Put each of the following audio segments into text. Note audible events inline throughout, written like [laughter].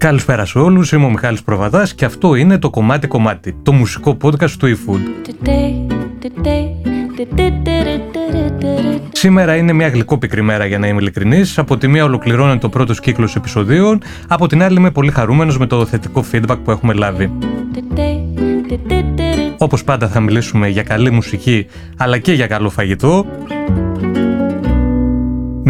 Καλησπέρα σε όλους. Είμαι ο Μιχάλης Προβαδάς και αυτό είναι το κομμάτι κομμάτι, το μουσικό podcast του eFood. Σήμερα είναι μια γλυκόπικρη μέρα για να είμαι ειλικρινής. Από τη μία ολοκληρώνεται το πρώτος κύκλος επεισοδίων, από την άλλη είμαι πολύ χαρούμενος με το θετικό feedback που έχουμε λάβει. Όπως πάντα θα μιλήσουμε για καλή μουσική αλλά και για καλό φαγητό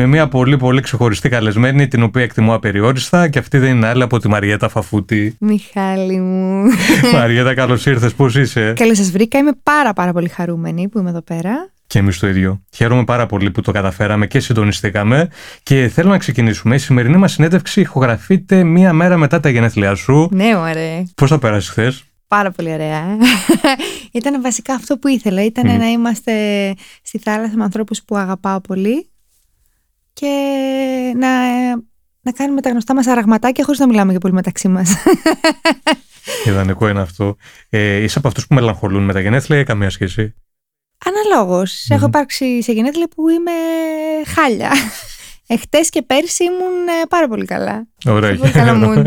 με μια πολύ πολύ ξεχωριστή καλεσμένη την οποία εκτιμώ απεριόριστα και αυτή δεν είναι άλλη από τη Μαριέτα Φαφούτη. Μιχάλη μου. [laughs] Μαριέτα καλώς ήρθες, πώς είσαι; Καλώς σας βρήκα, είμαι πάρα πάρα πολύ χαρούμενη που είμαι εδώ πέρα. Και εμείς το ίδιο. Χαίρομαι πάρα πολύ που το καταφέραμε και συντονιστήκαμε. Και θέλω να ξεκινήσουμε. Η σημερινή μας συνέντευξη ηχογραφείται μία μέρα μετά τα γενέθλιά σου. Ναι, ωραία. Πώς θα περάσεις χθες; Πάρα πολύ ωραία. [laughs] ήταν βασικά αυτό που ήθελα. Ήταν να είμαστε στη θάλασσα με ανθρώπους που αγαπάω πολύ και να, να κάνουμε τα γνωστά μας αραγματάκια χωρίς να μιλάμε για πολύ μεταξύ μας. [laughs] Ιδανικό είναι αυτό. Ε, είσαι από αυτούς που μελαγχολούν με τα γενέθλια ή καμία σχέση; Αναλόγως. Έχω υπάρξει σε γενέθλια που είμαι χάλια. [laughs] Εχθές και πέρσι ήμουν ε, πάρα πολύ καλά. Ωραία. Πολύ καλά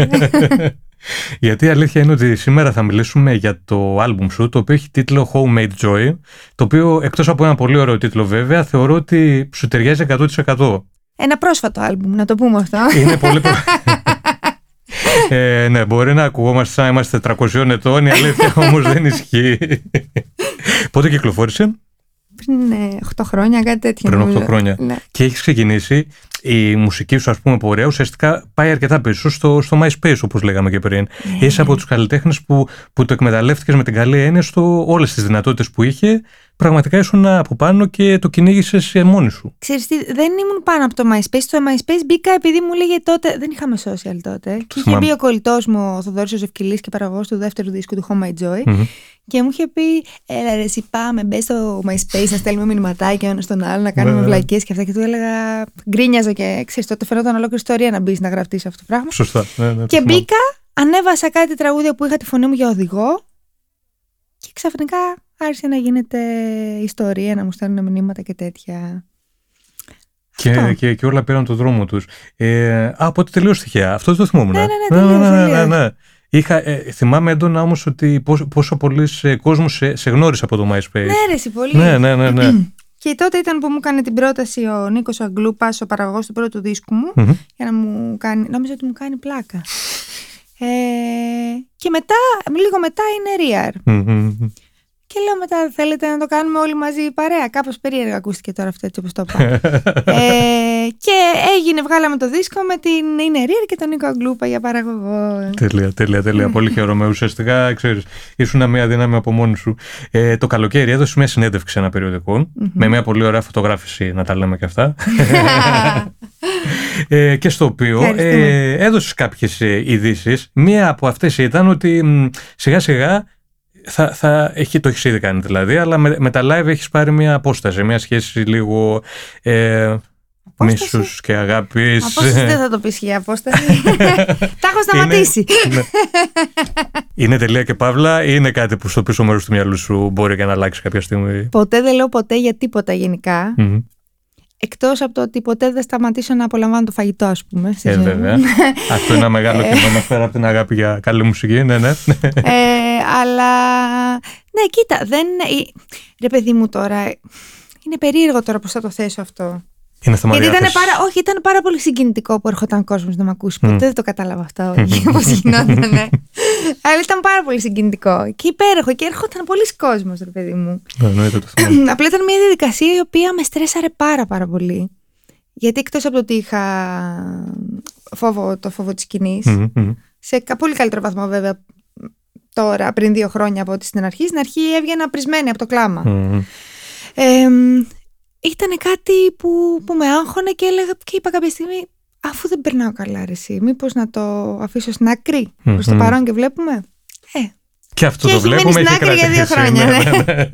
[laughs] Γιατί η αλήθεια είναι ότι σήμερα θα μιλήσουμε για το άλμπουμ σου, το οποίο έχει τίτλο Homemade Joy, το οποίο εκτός από ένα πολύ ωραίο τίτλο βέβαια, θεωρώ ότι σου ταιριάζει 100%. Ένα πρόσφατο άλμπουμ, να το πούμε αυτό. Είναι πολύ πρόσφατο. [laughs] ε, ναι, μπορεί να ακουγόμαστε σαν είμαστε 400 ετών, η αλήθεια [laughs] όμως δεν ισχύει. Πότε κυκλοφόρησε; Πριν 8 ε, χρόνια, κάτι τέτοιο. Πριν 8 χρόνια. Ναι. Και έχεις ξεκινήσει η μουσική σου, ας πούμε, πορεία ουσιαστικά πάει αρκετά πίσω στο, στο MySpace, όπως λέγαμε και πριν. Ναι. Είσαι από τους καλλιτέχνες που, που το εκμεταλλεύτηκες με την καλή έννοια στο όλες τις δυνατότητες που είχε πραγματικά ήσουν από πάνω και το κυνήγησες μόνη σου. Ξέρεις τι, δεν ήμουν πάνω από το MySpace. Στο MySpace μπήκα επειδή μου λέγε τότε. Δεν είχαμε social τότε. Και είχε μπει ο κολλητός μου, ο Θοδόρη Ευκυλή και παραγωγός του δεύτερου δίσκου του Home My Joy. mm Και μου είχε πει, Έλα, ρε, εσύ πάμε, μπες στο MySpace να στέλνουμε μηνυματάκια ένας στον άλλο, να κάνουμε yeah. βλακίες και αυτά. Και του έλεγα, γκρίνιαζα και ξέρεις, τότε φαινόταν ολόκληρη ιστορία να μπεις να γραφτείς αυτό το πράγμα. Σωστά. Ναι, ναι, και μπήκα, ανέβασα κάτι τραγούδια που είχα τη φωνή μου για οδηγό. Και ξαφνικά άρχισε να γίνεται ιστορία, να μου στέλνουν μηνύματα και τέτοια. Και, και, και, όλα πήραν τον δρόμο τους. Ε, α, από τελείω τυχαία. Αυτό το θυμόμουν. Ναι, ναι, ναι. ναι, ναι, ναι, ναι. Είχα, ε, θυμάμαι έντονα όμως ότι πόσο, πόσο πολλοί κόσμο σε, σε γνώρισε από το MySpace. Ναι, ρε, πολύ. Ναι, ναι, ναι. ναι. [clears throat] Και τότε ήταν που μου έκανε την πρόταση ο Νίκος Αγγλούπα, ο παραγωγός του πρώτου δίσκου μου, mm-hmm. για να μου κάνει. Νόμιζα ότι μου κάνει πλάκα. Ε, και μετά, λίγο μετά είναι Rear. Mm-hmm. Και λέω μετά, θέλετε να το κάνουμε όλοι μαζί παρέα. Κάπως περίεργα ακούστηκε τώρα αυτό έτσι όπως το είπα. [laughs] ε, και έγινε, βγάλαμε το δίσκο με την Ινε Ρίερ και τον Νίκο Αγγλούπα για παραγωγό. Τέλεια, τέλεια, τέλεια. Πολύ χαίρομαι. Ουσιαστικά, ξέρεις, ήσουν μια δύναμη από μόνη σου. Ε, το καλοκαίρι έδωσε μια συνέντευξη σε ένα περιοδικό με μια πολύ ωραία φωτογράφηση, να τα λέμε και αυτά. [laughs] ε, και στο οποίο ε, έδωσες κάποιες ειδήσεις. Μία από αυτές ήταν ότι σιγά σιγά θα, θα έχει, το έχεις ήδη κάνει δηλαδή, αλλά με, με τα live έχεις πάρει μια απόσταση, μια σχέση λίγο ε, μίσους και αγάπης. Απόσταση δεν θα το πεις για απόσταση. [laughs] Τα έχω σταματήσει. Είναι, ναι. είναι τελεία και παύλα ή είναι κάτι που στο πίσω μέρος του μυαλού σου μπορεί και να αλλάξει κάποια στιγμή. Ποτέ δεν λέω ποτέ για τίποτα γενικά. Εκτός από το ότι ποτέ δεν σταματήσω να απολαμβάνω το φαγητό, ας πούμε. Ε, βέβαια. [laughs] Αυτό είναι ένα μεγάλο ε. κοινό πέρα από την αγάπη για καλή μουσική, ναι, ναι. Ε, αλλά. Ναι, κοίτα, δεν. Ρε, παιδί μου τώρα. Είναι περίεργο τώρα πώς θα το θέσω αυτό. Είναι στα Γιατί ήταν πάρα, όχι, ήταν πάρα πολύ συγκινητικό που έρχονταν ο κόσμος να με ακούσει. Ποτέ δεν το κατάλαβα αυτό. [laughs] Πώς γινόταν, ναι. Αλλά ήταν πάρα πολύ συγκινητικό. Και υπέροχο. Και έρχονταν πολλοί κόσμος, ρε παιδί μου. Εννοείται το [clears throat] Απλά ήταν μια διαδικασία η οποία με στρέσαρε πάρα πάρα πολύ. Γιατί εκτός από το ότι είχα φόβο, το φόβο της σκηνη σε πολύ καλύτερο βαθμό βέβαια τώρα, πριν δύο χρόνια από ότι στην αρχή, στην αρχή έβγαινα πρισμένη από το κλαμα Ε, ήταν κάτι που, που με άγχωνε και έλεγα και είπα κάποια στιγμή αφού δεν περνάω καλά ρε εσύ, μήπως να το αφήσω στην άκρη mm-hmm. προς το παρόν και βλέπουμε; Ε, και αυτό και το βλέπουμε. Έχει στην άκρη για δύο χρόνια. [laughs] Ναι, ναι. ναι.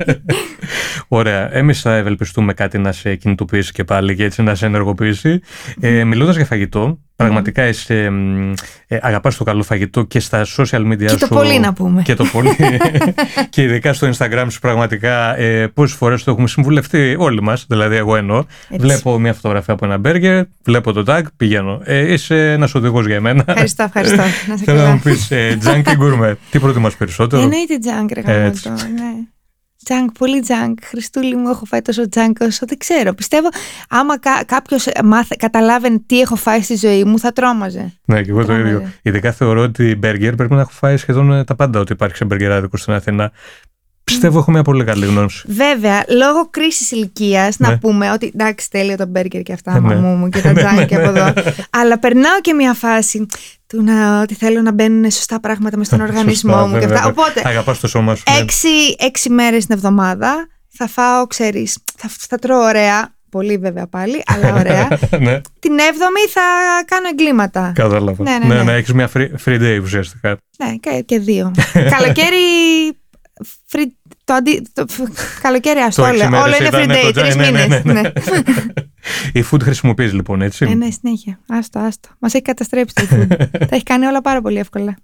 Ωραία. Εμείς θα ευελπιστούμε κάτι να σε κινητοποιήσει και πάλι και έτσι να σε ενεργοποιήσει. Ε, Μιλώντας για φαγητό, πραγματικά είσαι, ε, αγαπάς το καλό φαγητό και στα social media και σου. Και το πολύ να πούμε. Και το πολύ. [laughs] και ειδικά στο Instagram σου πραγματικά ε, πόσες φορές το έχουμε συμβουλευτεί όλοι μας, δηλαδή εγώ εννοώ. Βλέπω μια φωτογραφία από ένα μπέργκερ, βλέπω το tag, πηγαίνω. Ε, είσαι ένας οδηγός για μένα. Ευχαριστώ, ευχαριστώ. Θέλω να μου πεις ε, junk και gourmet. Τι προτιμάς περισσότερο; Εννοείται junk, ρε ναι. Τζάνκ, πολύ τζάνκ. Χριστούλη μου, έχω φάει τόσο τζάνκ όσο δεν ξέρω. Πιστεύω, άμα κά- κάποιος καταλάβαινε τι έχω φάει στη ζωή μου, θα τρόμαζε. Ναι, και εγώ το ίδιο. Ειδικά θεωρώ ότι η μπέργκερ πρέπει να έχω φάει σχεδόν ε, τα πάντα ότι υπάρχει σε μπεργκεράδικο στην Αθήνα. Πιστεύω έχω μια πολύ καλή γνώση. Βέβαια, λόγω κρίσης ηλικίας, να ναι. πούμε ότι εντάξει, τέλειο το μπέργκερ και αυτά, ναι. μαμού μου και τα [laughs] τζάνκ από εδώ. Αλλά περνάω και μια φάση του να, ότι θέλω να μπαίνουν σωστά πράγματα μες στον [laughs] οργανισμό μου και αυτά. Οπότε, Αγαπάς το σώμα σου. Ναι. Έξι, έξι μέρες την εβδομάδα θα φάω, ξέρεις, θα, θα τρώω ωραία, πολύ βέβαια πάλι, αλλά ωραία. [laughs] ναι. Την έβδομη θα κάνω εγκλήματα. Κατάλαβα. Ναι, ναι, ναι. ναι, ναι έχεις μια free, free day ουσιαστικά. Ναι, και, και δύο. Καλοκαίρι free, το, αντι, το καλοκαίρι αυτό όλο, όλο είναι free day, τρεις μήνες. Ναι. [laughs] Η food χρησιμοποιείς λοιπόν, έτσι; Ε, ναι, συνέχεια. Άστο, άστο. Μας έχει καταστρέψει το food. [laughs] Τα έχει κάνει όλα πάρα πολύ εύκολα.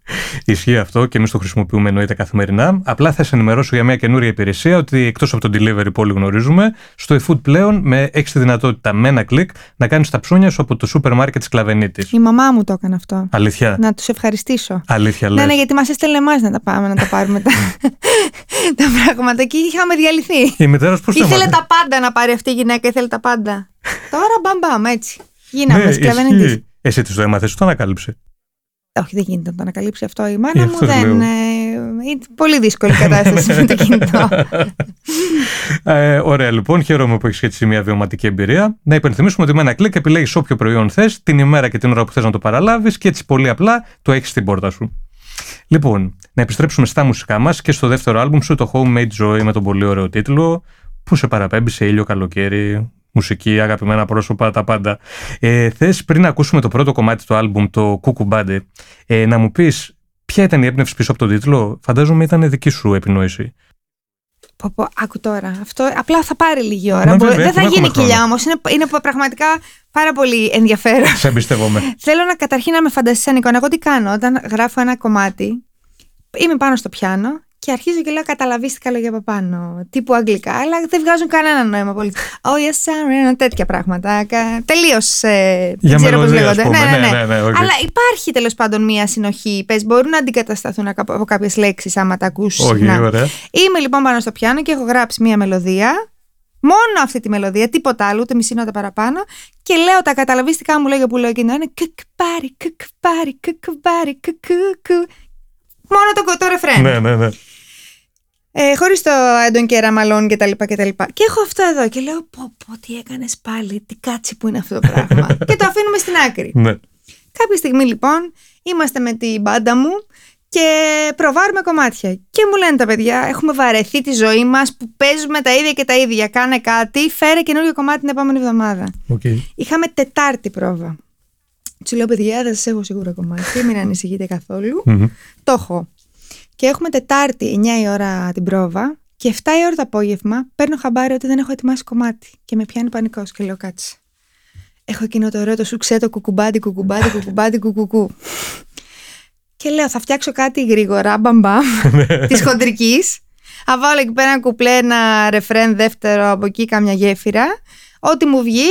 Ισχύει αυτό και εμείς το χρησιμοποιούμε εννοείται καθημερινά. Απλά θα σε ενημερώσω για μια καινούρια υπηρεσία ότι εκτός από το delivery που όλοι γνωρίζουμε, στο eFood πλέον με, έχεις τη δυνατότητα με ένα κλικ να κάνεις τα ψώνια σου από το σούπερ μάρκετ της Κλαβενίτης. Η μαμά μου το έκανε αυτό. Αλήθεια; Να τους ευχαριστήσω. Αλήθεια, λες. Ναι, ναι, γιατί μας έστελνε εμάς να τα πάμε να τα πάρουμε τα, [laughs] τα πράγματα και είχαμε διαλυθεί. Η μητέρας πώς Ήθελε τα πάντα να πάρει αυτή η γυναίκα, ήθελε τα πάντα. Τώρα μπαμπαμ, έτσι. Γίναμε ναι, σκλαβένε Εσύ τη το έμαθες, το ανακάλυψε. Όχι, δεν γίνεται να το ανακαλύψει αυτό. Η μάνα μου δεν. Ε, είναι πολύ δύσκολη κατάσταση με το κινητό. [laughs] ε, ωραία, λοιπόν. Χαίρομαι που έχεις έτσι μια βιωματική εμπειρία. Να υπενθυμίσουμε ότι με ένα κλικ επιλέγεις όποιο προϊόν θες, την ημέρα και την ώρα που θες να το παραλάβεις και έτσι πολύ απλά το έχεις στην πόρτα σου. Λοιπόν, να επιστρέψουμε στα μουσικά μας και στο δεύτερο άλμπουμ σου, το Homemade Joy, με τον πολύ ωραίο τίτλο, που σε παραπέμπει σε ήλιο καλοκαίρι, μουσική, αγαπημένα πρόσωπα, τα πάντα. Ε, θες πριν ακούσουμε το πρώτο κομμάτι του άλμπουμ, το Κουκουμπάντε, ε, να μου πεις ποια ήταν η έμπνευση πίσω από τον τίτλο; Φαντάζομαι ήταν δική σου επινόηση. Πω, πω, άκου τώρα. Αυτό απλά θα πάρει λίγη ώρα. Μπορεί, δεν θα γίνει κοιλιά όμως. Είναι, είναι πραγματικά πάρα πολύ ενδιαφέρον. Σε εμπιστεύομαι. [laughs] Θέλω να καταρχήν να με φανταστείς σαν εικόνα. Εγώ τι κάνω όταν γράφω ένα κομμάτι. Είμαι πάνω στο πιάνο και αρχίζω και λέω καταλαβίστηκα λόγια από πάνω. Τύπου αγγλικά, αλλά δεν βγάζουν κανένα νόημα πολύ. Oh yes, sir, τέτοια πράγματα. Τελείως. Ε, δεν ξέρω πώς λέγονται. Ναι, ναι, ναι. ναι, ναι okay. Αλλά υπάρχει τέλος πάντων μία συνοχή. Πες, μπορούν να αντικατασταθούν από κάποιες λέξεις άμα τα ακούσει. Όχι, ωραία. Είμαι λοιπόν πάνω στο πιάνο και έχω γράψει μία μελωδία. Μόνο αυτή τη μελωδία, τίποτα άλλο, ούτε μισή νότα παραπάνω. Και λέω τα καταλαβίστικά μου λόγια που λέω εκείνο είναι κουκπάρι, κουκπάρι, κουκπάρι, κουκουκου. Μόνο το, το ρεφρέν. Ναι, ναι, ναι. Ε, Χωρίς το έντον και ραμαλών και τα λοιπά και τα λοιπά. Και έχω αυτό εδώ και λέω πω πω τι έκανες πάλι, τι κάτσι που είναι αυτό το πράγμα. [laughs] και το αφήνουμε στην άκρη. Ναι. Κάποια στιγμή λοιπόν είμαστε με την μπάντα μου και προβάρουμε κομμάτια. Και μου λένε τα παιδιά, έχουμε βαρεθεί τη ζωή μας που παίζουμε τα ίδια και τα ίδια. Κάνε κάτι, φέρε καινούριο κομμάτι την επόμενη εβδομάδα. Okay. Είχαμε Τετάρτη πρόβα. Του λέω, παιδιά, δεν σα έχω σίγουρα κομμάτι, μην ανησυχείτε καθόλου. Το έχω. Και έχουμε Τετάρτη 9 η ώρα την πρόβα και 7 η ώρα το απόγευμα παίρνω χαμπάρι ότι δεν έχω ετοιμάσει κομμάτι. Και με πιάνει πανικός και λέω κάτσε. Έχω εκείνο το ωραίο το σουξέ το κουκουμπάντι, κουκουμπάντι, κουκουμπάντι, κουκουκού. και λέω θα φτιάξω κάτι γρήγορα, μπαμπαμ, της χοντρικής. Θα βάλω εκεί πέρα ένα κουπλέ, ένα ρεφρέν δεύτερο από εκεί, κάμια γέφυρα. Ό,τι μου βγει,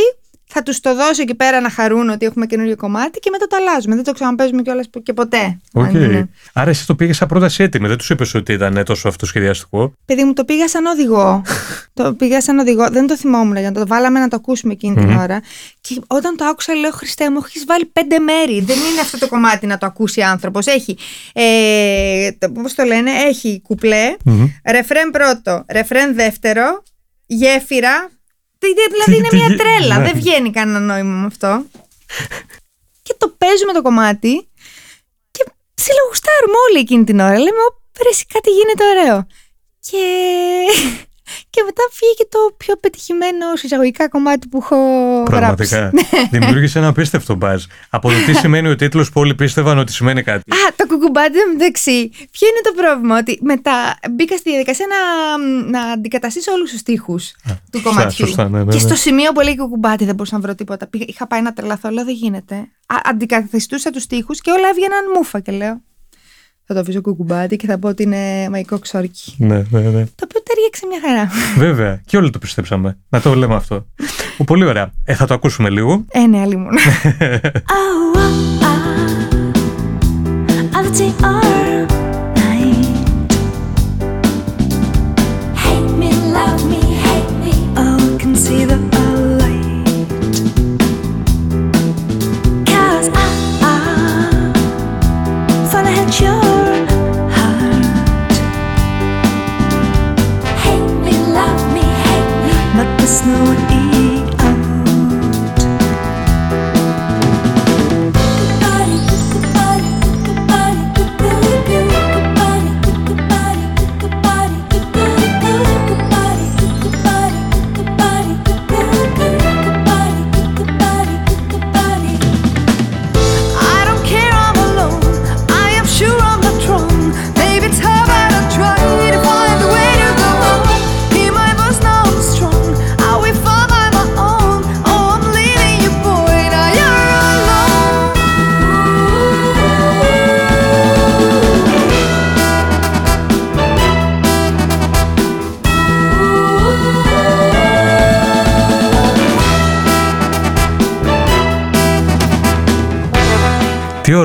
θα τους το δώσω εκεί πέρα να χαρούν ότι έχουμε καινούριο κομμάτι και μετά το αλλάζουμε. Δεν το ξαναπέζουμε κιόλας και ποτέ. Okay. Άρα εσύ το πήγες σαν πρόταση έτοιμη, δεν τους είπες ότι ήταν τόσο αυτοσχεδιαστικό. Παιδί μου, το πήγα σαν οδηγό. [laughs] το πήγα σαν οδηγό. Δεν το θυμόμουν για να το βάλαμε να το ακούσουμε εκείνη την ώρα. Και όταν το άκουσα, λέω Χριστέ μου, έχεις βάλει πέντε μέρη. δεν είναι αυτό το κομμάτι να το ακούσει άνθρωπος. Έχει. Ε, Πώς το λένε, έχει κουπλέ, ρεφρέν πρώτο, ρεφρέν δεύτερο, γέφυρα, Δηλαδή είναι μια τρέλα. Δεν βγαίνει κανένα νόημα με αυτό. [laughs] Και το παίζουμε το κομμάτι και ψιλογουστάρουμε όλοι εκείνη την ώρα. Λέμε, ρε, κάτι γίνεται ωραίο. Και... Και μετά βγήκε το πιο πετυχημένο εισαγωγικά κομμάτι που έχω Πραγματικά. γράψει. Ναι. Δημιούργησε ένα απίστευτο μπαζ. Από το τι [laughs] σημαίνει ο τίτλος που όλοι πίστευαν ότι σημαίνει κάτι. Α, το κουκουμπάτι μεταξύ. Ποιο είναι το πρόβλημα, ότι μετά μπήκα στη διαδικασία να, να αντικαταστήσω όλους τους τοίχου του κομματιού. Σωστά, ναι, ναι, Και ναι. στο σημείο που λέει κουκουμπάτι δεν μπορούσα να βρω τίποτα. Πήγα- Είχα πάει να τρελαθώ, λέω δεν γίνεται. Α, αντικαθιστούσα τους τοίχου και όλα έβγαιναν μούφα και λέω. Θα το αφήσω κουκουμπάτι και θα πω ότι είναι μαγικό ξόρκι. Ναι, ναι, ναι. Το οποίο ταιριάξε μια χαρά. Βέβαια. Και όλοι το πιστέψαμε. Να το λέμε αυτό. Ο, πολύ ωραία. Ε, θα το ακούσουμε λίγο. Ε, ναι, άλλη μόνο. [laughs] Oh, oh, oh,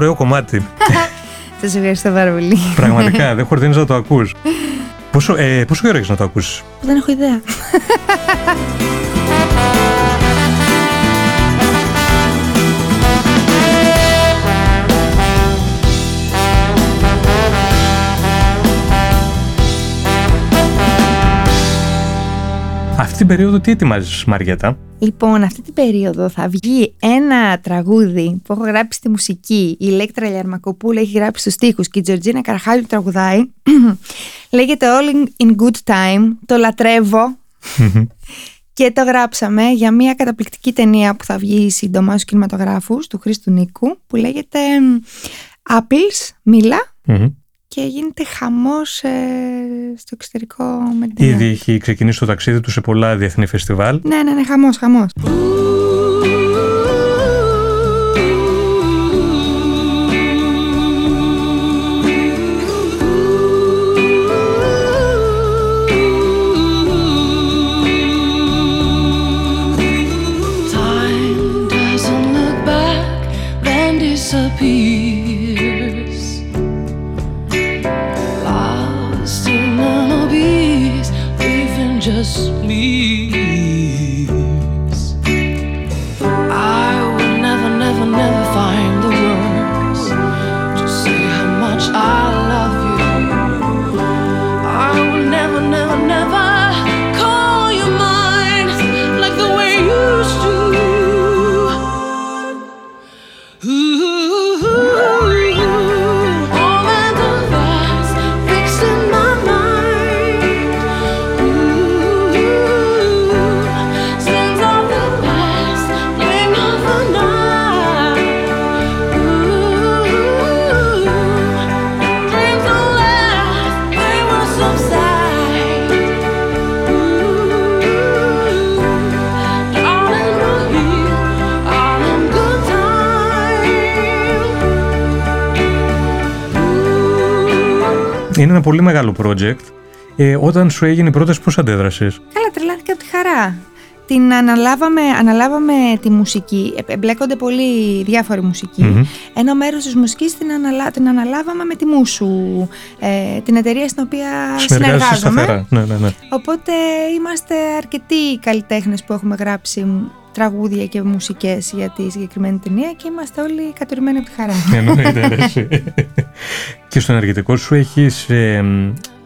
ωραίο κομμάτι. [laughs] Σας ευχαριστώ πάρα πολύ. Πραγματικά, [laughs] δεν χορδίνει να το ακούς. Πόσο, ε, πόσο καιρό έχεις να το ακούσει, Δεν έχω ιδέα. Αυτή την περίοδο τι ετοιμάζεις, Μαριέτα; Λοιπόν, αυτή την περίοδο θα βγει ένα τραγούδι που έχω γράψει στη μουσική. Η Ηλέκτρα Λιαρμακοπούλου έχει γράψει στους στίχους και η Τζορτζίνα Καρχάλιου τραγουδάει. [clears throat] Λέγεται All in- in Good Time. Το λατρεύω. [laughs] και το γράψαμε για μια καταπληκτική ταινία που θα βγει σύντομα στους κινηματογράφους του Χρήστου Νίκου που λέγεται εμ, Apples, Μίλα Μμμ. Και γίνεται χαμός ε, στο εξωτερικό με την ταινία. Ήδη έχει ξεκινήσει το ταξίδι του σε πολλά διεθνή φεστιβάλ. Ναι, ναι, ναι, χαμός, χαμός. see Είναι ένα πολύ μεγάλο project. Ε, όταν σου έγινε η πρόταση, πώς αντέδρασες; Καλά, τρελάθηκα από τη χαρά. Την αναλάβαμε, αναλάβαμε τη μουσική, ε, εμπλέκονται πολύ διάφοροι μουσικοί. Μμμ. Ένα μέρος της μουσικής την, αναλα... την αναλάβαμε με τη Μούσου, ε, την εταιρεία στην οποία Συνεργάζεσαι συνεργάζομαι. σταθερά. Ναι, ναι, ναι. Οπότε είμαστε αρκετοί καλλιτέχνες που έχουμε γράψει τραγούδια και μουσικές για τη συγκεκριμένη ταινία και είμαστε όλοι κατουρημένοι από τη χαρά. Εννοείται, ρε, εσύ. [laughs] και στο ενεργητικό σου έχεις ε,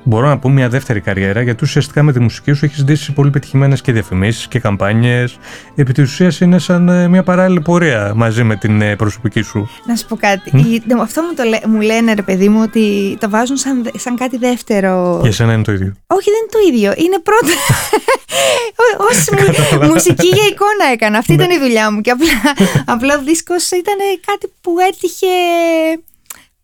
μπορώ να πω μια δεύτερη καριέρα, γιατί ουσιαστικά με τη μουσική σου έχεις ζητήσει πολύ πετυχημένες και διαφημίσεις και καμπάνιες. Επί της ουσίας είναι σαν ε, μια παράλληλη πορεία μαζί με την ε, προσωπική σου. Να σου πω κάτι. Η- ναι, Αυτό μου, το λέ- μου λένε, ρε παιδί μου, ότι το βάζουν σαν, δε- σαν κάτι δεύτερο. Για σένα είναι το ίδιο. Όχι, δεν είναι το ίδιο. Είναι πρώτα. [laughs] Ω μουσική για εικόνα έκανα. Αυτή ήταν η δουλειά μου. Και απλά, απλά ο δίσκος ήταν κάτι που έτυχε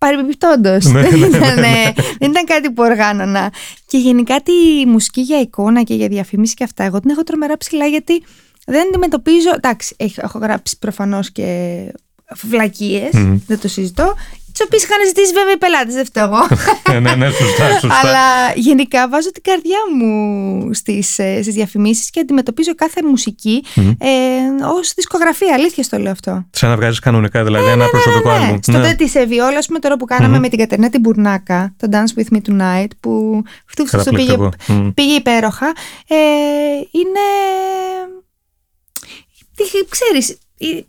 παρεμπιπτόντως. Ναι, δεν, [laughs] ναι, ναι, ήταν, ναι. δεν ήταν κάτι που οργάνωνα. Και γενικά τη μουσική για εικόνα και για διαφήμιση και αυτά, εγώ την έχω τρομερά ψηλά γιατί δεν αντιμετωπίζω. Εντάξει, έχω, έχω γράψει προφανώς και βλακίε, Μμμ. δεν το συζητώ. Τι οποίε είχαν ζητήσει βέβαια οι πελάτες, δεν φταίω εγώ. ναι, [laughs] ναι, ναι, σωστά, σωστά. Αλλά γενικά βάζω την καρδιά μου στις, ε, στις διαφημίσεις και αντιμετωπίζω κάθε μουσική Μμμ. ε, ως δισκογραφία. Αλήθεια στο λέω αυτό. Σαν να βγάζεις κανονικά δηλαδή ένα προσωπικό ναι, άλμπουμ. Στο ναι. τη Σεβιόλα, ας πούμε, τώρα που κάναμε Μμμ. με την Κατερίνα την Μπουρνάκα, το Dance With Me Tonight, που αυτό αυτό πήγε, Καταπληκτικό. Μμ. πήγε υπέροχα, ε, είναι... Τι, ξέρεις, ε,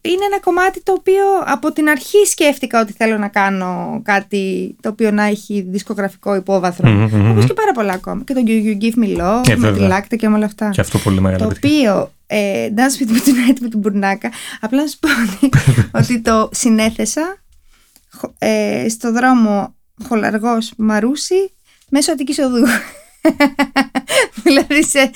είναι ένα κομμάτι το οποίο από την αρχή σκέφτηκα ότι θέλω να κάνω κάτι το οποίο να έχει δισκογραφικό υπόβαθρο. Μμμ, μμμ, Όπως μμμ. και πάρα πολλά ακόμα. Και το You, you Give Me Love, Ε, με τη βέβαια. Λάκτα και με όλα αυτά. Και αυτό πολύ μεγάλο Το επιτυχία. οποίο ε, Dance with Me Tonight με την Μπουρνάκα, απλά να σου πω ότι, [laughs] ότι το συνέθεσα χω- ε, στο δρόμο Χολαργός Μαρούσι μέσω Αττικής Οδού. [laughs] δηλαδή σε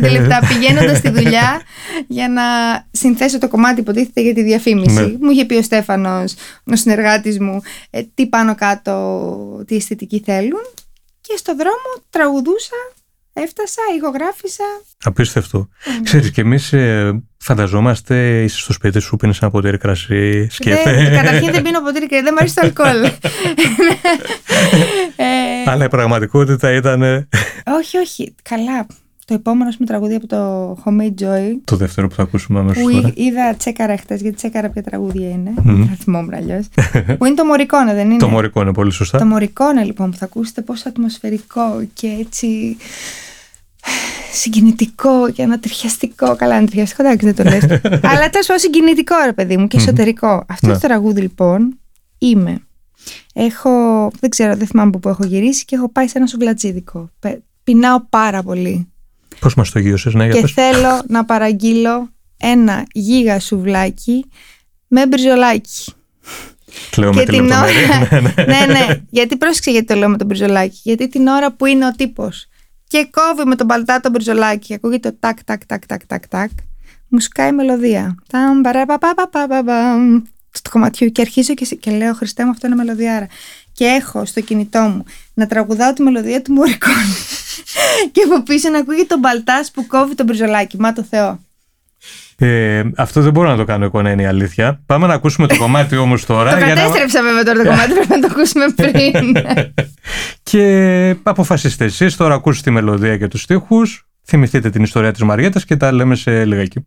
15 λεπτά πηγαίνοντας στη δουλειά για να συνθέσω το κομμάτι που τίθεται για τη διαφήμιση. Ναι. Μου είχε πει ο Στέφανος, ο συνεργάτης μου, ε, τι πάνω κάτω, τι αισθητική θέλουν. Και στο δρόμο τραγουδούσα, έφτασα, ηχογράφησα. Απίστευτο. Ναι. Ξέρεις και εμείς ε, φανταζόμαστε είσαι στο σπίτι σου, πίνεις ένα ποτήρι κρασί, Δεν, σκέφτε. καταρχήν δεν πίνω ποτήρι και δεν μου αρέσει το αλκοόλ. [laughs] ε, Αλλά η πραγματικότητα ήταν ε, όχι, όχι. Καλά. Το επόμενο με τραγούδι από το Homemade Joy το δεύτερο που θα ακούσουμε αμέσως που τώρα. εί- είδα τσέκαρα χτε, γιατί τσέκαρα ποια τραγούδια είναι. Μμμ. Θα θυμόμουν αλλιώς. που είναι το Μωρικόνε, δεν είναι; Το μωρικό είναι πολύ σωστά. Το Μωρικόνε, λοιπόν, που θα ακούσετε πόσο ατμοσφαιρικό και έτσι συγκινητικό και ανατριχιαστικό. Καλά, ανατριχιαστικό, εντάξει, δεν το λες. [laughs] Αλλά τέλο πάντων συγκινητικό, ρε παιδί μου, και εσωτερικό. Αυτό Ναι. το τραγούδι, λοιπόν, είμαι. Έχω, δεν ξέρω, δεν θυμάμαι από πού έχω γυρίσει και έχω πάει σε ένα σουβλατζίδικο. Πε- Πεινάω πάρα πολύ. Πώς μας το γύρωσες, ναι, για και πες. θέλω να παραγγείλω ένα γίγα σουβλάκι με μπριζολάκι. Λέω με και τη την λεπτομέρεια. ώρα. ναι, ναι. [laughs] Γιατί πρόσεξε γιατί το λέω με τον μπριζολάκι. Γιατί την ώρα που είναι ο τύπος και κόβει με τον παλτά το μπριζολάκι και ακούγεται το τάκ, τάκ, τάκ, τάκ, τάκ, τάκ, μου σκάει η μελωδία. Ταμ, παραπαπαπαπαπαμ, Στο κομματιού και αρχίζω και, σε- και λέω Χριστέ μου αυτό είναι μελωδιάρα. Και έχω στο κινητό μου να τραγουδάω τη μελωδία του Μωρικόν. [laughs] και από πίσω να ακούγεται τον μπαλτά που κόβει το μπριζολάκι. Μα το Θεό. Ε, αυτό δεν μπορώ να το κάνω εικόνα, είναι η αλήθεια. Πάμε να ακούσουμε το κομμάτι όμως [laughs] τώρα. Το για να- κατέστρεψα βέβαια τώρα το κομμάτι, πρέπει να το ακούσουμε πριν. [laughs] Και αποφασίστε εσείς, τώρα ακούσετε τη μελωδία και τους στίχους, θυμηθείτε την ιστορία της Μαριέτας και τα λέμε σε λιγάκι.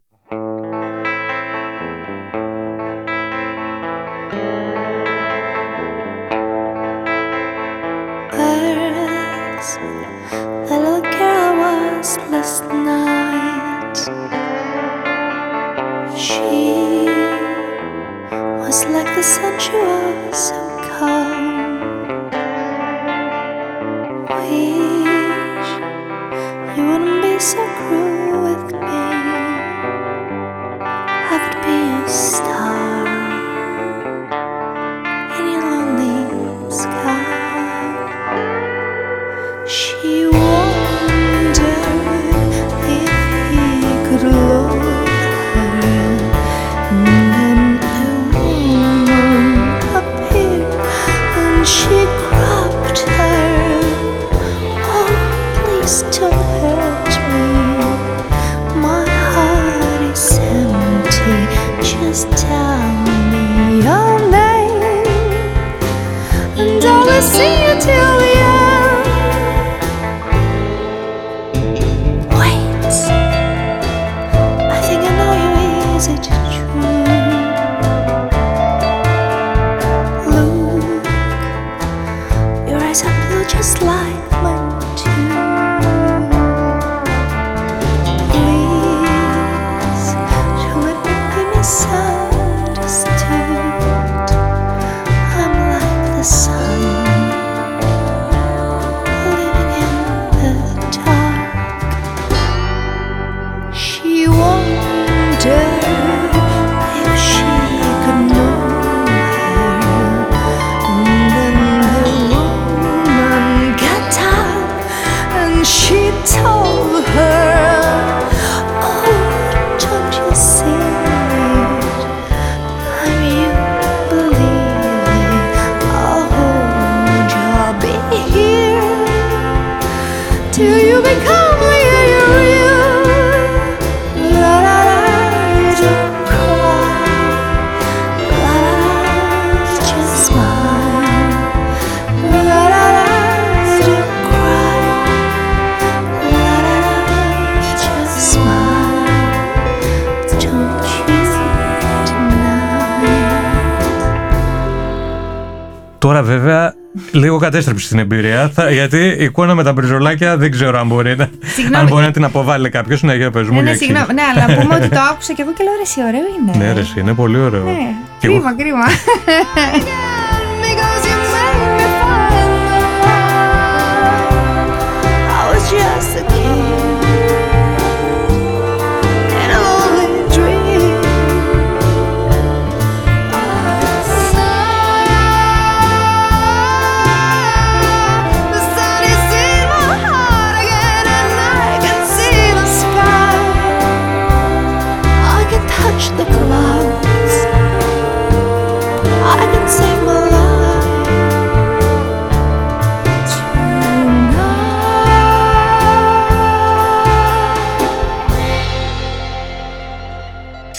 Κατέστρεψε την εμπειρία. Θα, γιατί η εικόνα με τα μπριζολάκια δεν ξέρω αν μπορεί να, Συγγνώμη. αν μπορεί να την αποβάλει κάποιος. Ναι, για πες μου. Ναι, ναι, για συγγνώμη. εξήγησε. Ναι, αλλά να πούμε ότι [laughs] το άκουσα και εγώ και λέω ρε, εσύ ωραίο είναι. Ναι, ρε, εσύ, είναι πολύ ωραίο. Ναι, Και εγώ- κρίμα, κρίμα. [laughs]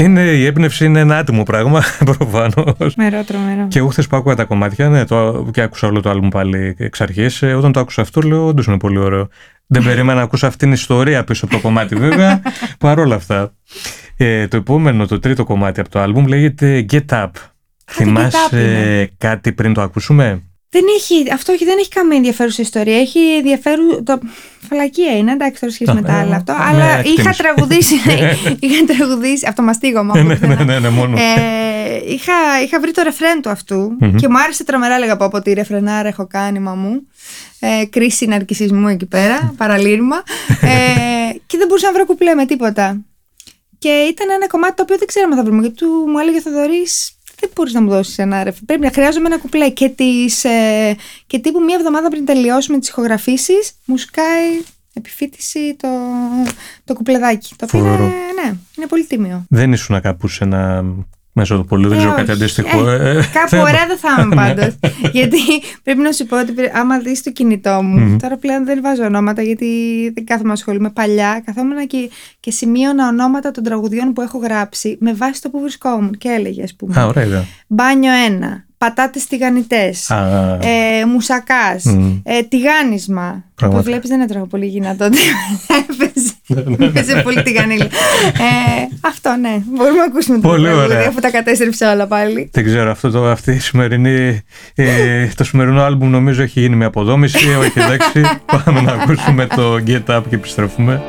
Είναι, η έμπνευση είναι ένα άτιμο πράγμα, [laughs] προφανώς. Μερό, τρομερό. Και εγώ χθες που άκουγα τα κομμάτια, ναι, το, και άκουσα όλο το άλμπουμ πάλι εξ αρχής. όταν το άκουσα αυτό, λέω: Όντως είναι πολύ ωραίο. Δεν περίμενα να ακούσω αυτήν την ιστορία πίσω από το κομμάτι, βέβαια. [laughs] Παρ' όλα αυτά. Ε, το επόμενο, το τρίτο κομμάτι από το άλμπουμ λέγεται Get Up. Θυμάσαι Up είναι. κάτι πριν το ακούσουμε; Δεν έχει, αυτό όχι, δεν έχει καμία ενδιαφέρουσα ιστορία. Έχει ενδιαφέρον. Το... Φαλακία είναι, εντάξει, τώρα σχέση Α, με τα ε, άλλα αυτό. ναι, αλλά εκτίμηση. είχα τραγουδήσει. [laughs] είχα τραγουδήσει. Αυτό μαστίγωμα. ναι, ναι, ναι, ναι, μόνο. Ε, είχα, είχα βρει το ρεφρέν του αυτου Μμμ. και μου άρεσε τρομερά. Λέγα πω από τη ρεφρενάρα έχω κάνει μα μου. Ε, κρίση ναρκισισμού εκεί πέρα, [laughs] παραλήρημα. Ε, και δεν μπορούσα να βρω κουπλέ με τίποτα. Και ήταν ένα κομμάτι το οποίο δεν ξέραμε θα βρούμε. Γιατί του μου έλεγε ο Θοδωρής, δεν μπορείς να μου δώσεις ένα ρεφ. Πρέπει να χρειάζομαι ένα κουπλέ. Και, τις, ε, και τύπου μία εβδομάδα πριν τελειώσουμε τις ηχογραφήσεις, μου σκάει επιφύτηση το, το κουπλεδάκι. Το οποίο είναι, Φοβερό. ναι, είναι πολύ τίμιο. Δεν ήσουν κάπου σε ένα μεσοδοπολείο, δεν Ε, ξέρω κάτι όχι. αντίστοιχο. Ε, ε, Κάπου θέμα. ωραία δεν θα [laughs] είμαι πάντως. γιατί πρέπει να σου πω ότι πρέ- άμα δεις το κινητό μου. Μμμ. Τώρα πλέον δεν βάζω ονόματα γιατί δεν κάθομαι να ασχολούμαι. Παλιά καθόμουν και, και σημείωνα ονόματα των τραγουδιών που έχω γράψει με βάση το που βρισκόμουν. Και έλεγε, ας πούμε. Α, ωραία ιδέα. Μπάνιο 1. Πατάτες τηγανιτές. Α, Ε, Μουσακάς. Μμ. Ε, τηγάνισμα. Πραγματικά. Που βλέπεις δεν έτρωγα πολύ γυνά τότε. Έπαιζε. Ναι, Έπαιζε πολύ τηγανίλα. ε, αυτό ναι. Μπορούμε να ακούσουμε το Πολύ τραγούδι, ωραία. αφού τα κατέστρεψα όλα πάλι. Δεν ξέρω, αυτό το, αυτή η σημερινή, ε, το σημερινό άλμπουμ νομίζω έχει γίνει μια αποδόμηση. Όχι, εντάξει. [laughs] Πάμε να ακούσουμε το Get Up και επιστρέφουμε.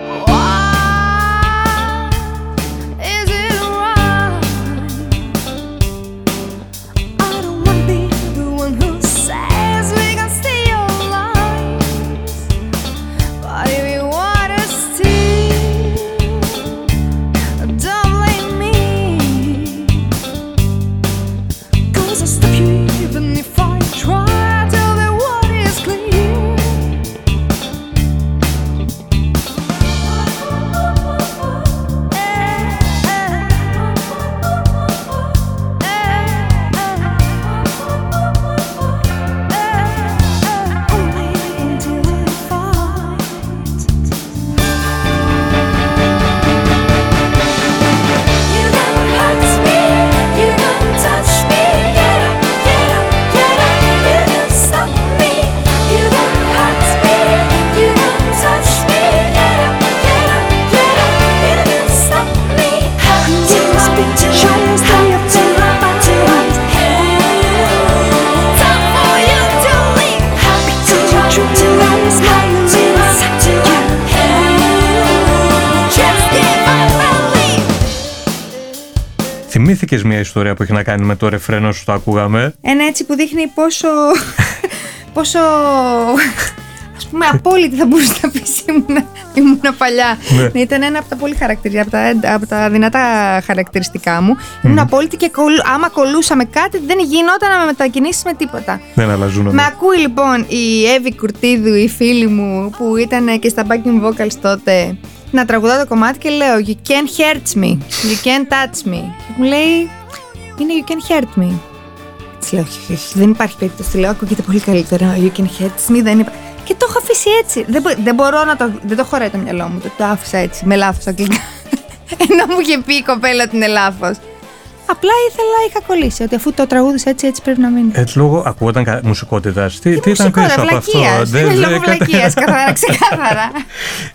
Ιστορία που έχει να κάνει με το ρεφρένο σου, το ακούγαμε. Ένα έτσι που δείχνει πόσο. [laughs] πόσο. ας πούμε, απόλυτη θα μπορούσε να πεις ήμουνα, ήμουνα παλιά. Ναι. Ναι, Ήταν ένα από τα πολύ χαρακτηριστικά, από τα, έντα- από τα δυνατά χαρακτηριστικά μου. Ήμουν απόλυτη και κολ- άμα κολούσαμε κάτι, δεν γινόταν να με μετακινήσεις με τίποτα. Δεν αλλαζούν. Με ακούει λοιπόν η Εύη Κουρτίδου, η φίλη μου, που ήταν και στα backing vocals τότε, να τραγουδά το κομμάτι και λέω You can hurt me, you can touch me. Και μου λέει Είναι you can hurt me. Της λέω όχι, όχι, όχι, δεν υπάρχει περίπτωση. Της λέω ακούγεται πολύ καλύτερα. You can hurt me, δεν υπάρχει. Και το έχω αφήσει έτσι. Δεν, μπο- δεν μπορώ να το. Δεν το χωράει το μυαλό μου. Το, το άφησα έτσι, με λάθος αγγλικά. [laughs] Ενώ μου είχε πει η κοπέλα ότι είναι λάθος. Απλά ήθελα, είχα κολλήσει ότι αφού το τραγούδισε έτσι, έτσι πρέπει να μείνει. Έτσι λόγω ακούγονταν κα- μουσικότητας. Τι, τι, ήταν Μουσικότητα, πίσω από αυτό; βλακείας. Δεν- Είναι δεν- λόγω κατα- βλακείας, καθαρά, [laughs] ξεκάθαρα.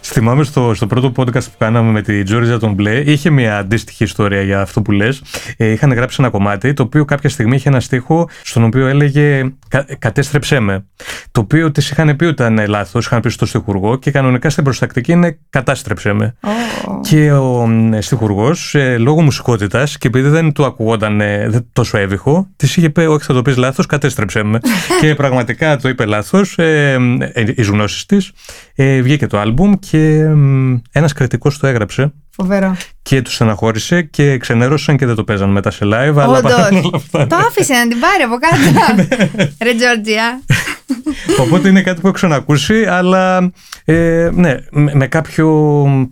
Θυμάμαι στο, στο πρώτο podcast που κάναμε με τη Τζόριτζα τον Μπλε, είχε μια αντίστοιχη ιστορία για αυτό που λες. Ε, είχαν γράψει ένα κομμάτι, το οποίο κάποια στιγμή είχε ένα στίχο, στον οποίο έλεγε «Κα- Κατέστρεψέ με. Το οποίο της είχαν πει ότι ήταν λάθος, είχαν πει στο στιχουργό και κανονικά στην προστακτική είναι Κατάστρεψέ με. Ω. Και ο στιχουργός, λόγω μουσικότητας και επειδή δεν του ακουγόταν ε, δεν- τόσο έβυχο, της είχε πει: Όχι, θα το πεις λάθος, κατέστρεψέ με. [laughs] και πραγματικά το είπε λάθος, ε, ε, ει γνώσεις της. Ε, βγήκε το άλμπουμ και ένας κριτικός το έγραψε Φοβερό. και τους στεναχώρησε και ξενέρωσαν και δεν το παίζαν μετά σε live. αλλά Όντως. παρόλα αυτά. Το άφησε να την πάρει από κάτω. Ρε Τζόρτζια. Οπότε είναι κάτι που έχω ξανακούσει, αλλά ε, ναι, με, με κάποιο.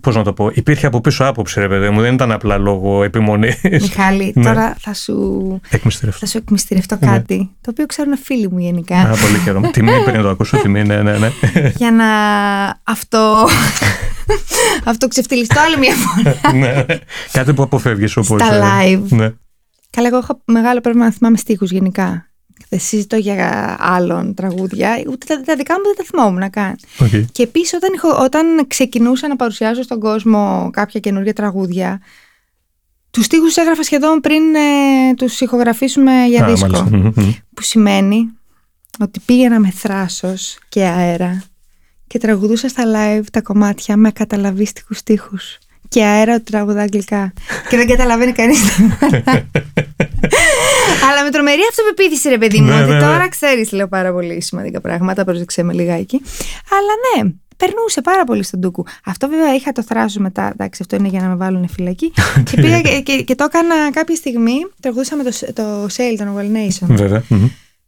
Πώς να το πω, υπήρχε από πίσω άποψη, ρε παιδί μου. Δεν ήταν απλά λόγω επιμονής. Μιχάλη, Ναι. τώρα θα σου, Εκμυστηρευτό. θα σου εκμυστηρευτώ Ναι. κάτι, το οποίο ξέρουν φίλοι μου γενικά. Α, πολύ χαίρομαι. Τιμή πριν να το ακούσω, τιμή, ναι, ναι, ναι. για να αυτό. Αυτό ξεφτιλιστώ άλλη μια φορά. ναι, ναι. Κάτι που αποφεύγεις όπως... Στα ε, live. Ναι. Καλά, εγώ έχω μεγάλο πρόβλημα να θυμάμαι στίχους γενικά. Δεν συζητώ για άλλων τραγούδια, ούτε τα, τα δικά μου δεν τα θυμόμουν καν. οκ. Και επίσης, όταν, ηχο- όταν ξεκινούσα να παρουσιάζω στον κόσμο κάποια καινούργια τραγούδια, τους στίχους τους έγραφα σχεδόν πριν ε, τους ηχογραφήσουμε για Α, δίσκο. μάλιστα. Μμμ, μμμ. Που σημαίνει ότι πήγαινα με θράσος και αέρα και τραγουδούσα στα live τα κομμάτια με καταλαβίστικους στίχους. Και αέρα ότι τραγουδά αγγλικά. και δεν καταλαβαίνει κανείς τίποτα. [laughs] Αλλά με τρομερή αυτοπεποίθηση, ρε παιδί μου, Ναι, ότι ναι, ναι. τώρα ξέρεις, λέω πάρα πολύ σημαντικά πράγματα. Πρόσεξε με λιγάκι. Αλλά ναι, περνούσε πάρα πολύ στον Τούκου. Αυτό βέβαια είχα το θράσος μετά. Εντάξει, αυτό είναι για να με βάλουν φυλακή. [laughs] και πήγα και, και, και το έκανα κάποια στιγμή. Τραγουδούσαμε το, το Sail, τον Well Nation. Βέβαια. Μμμ.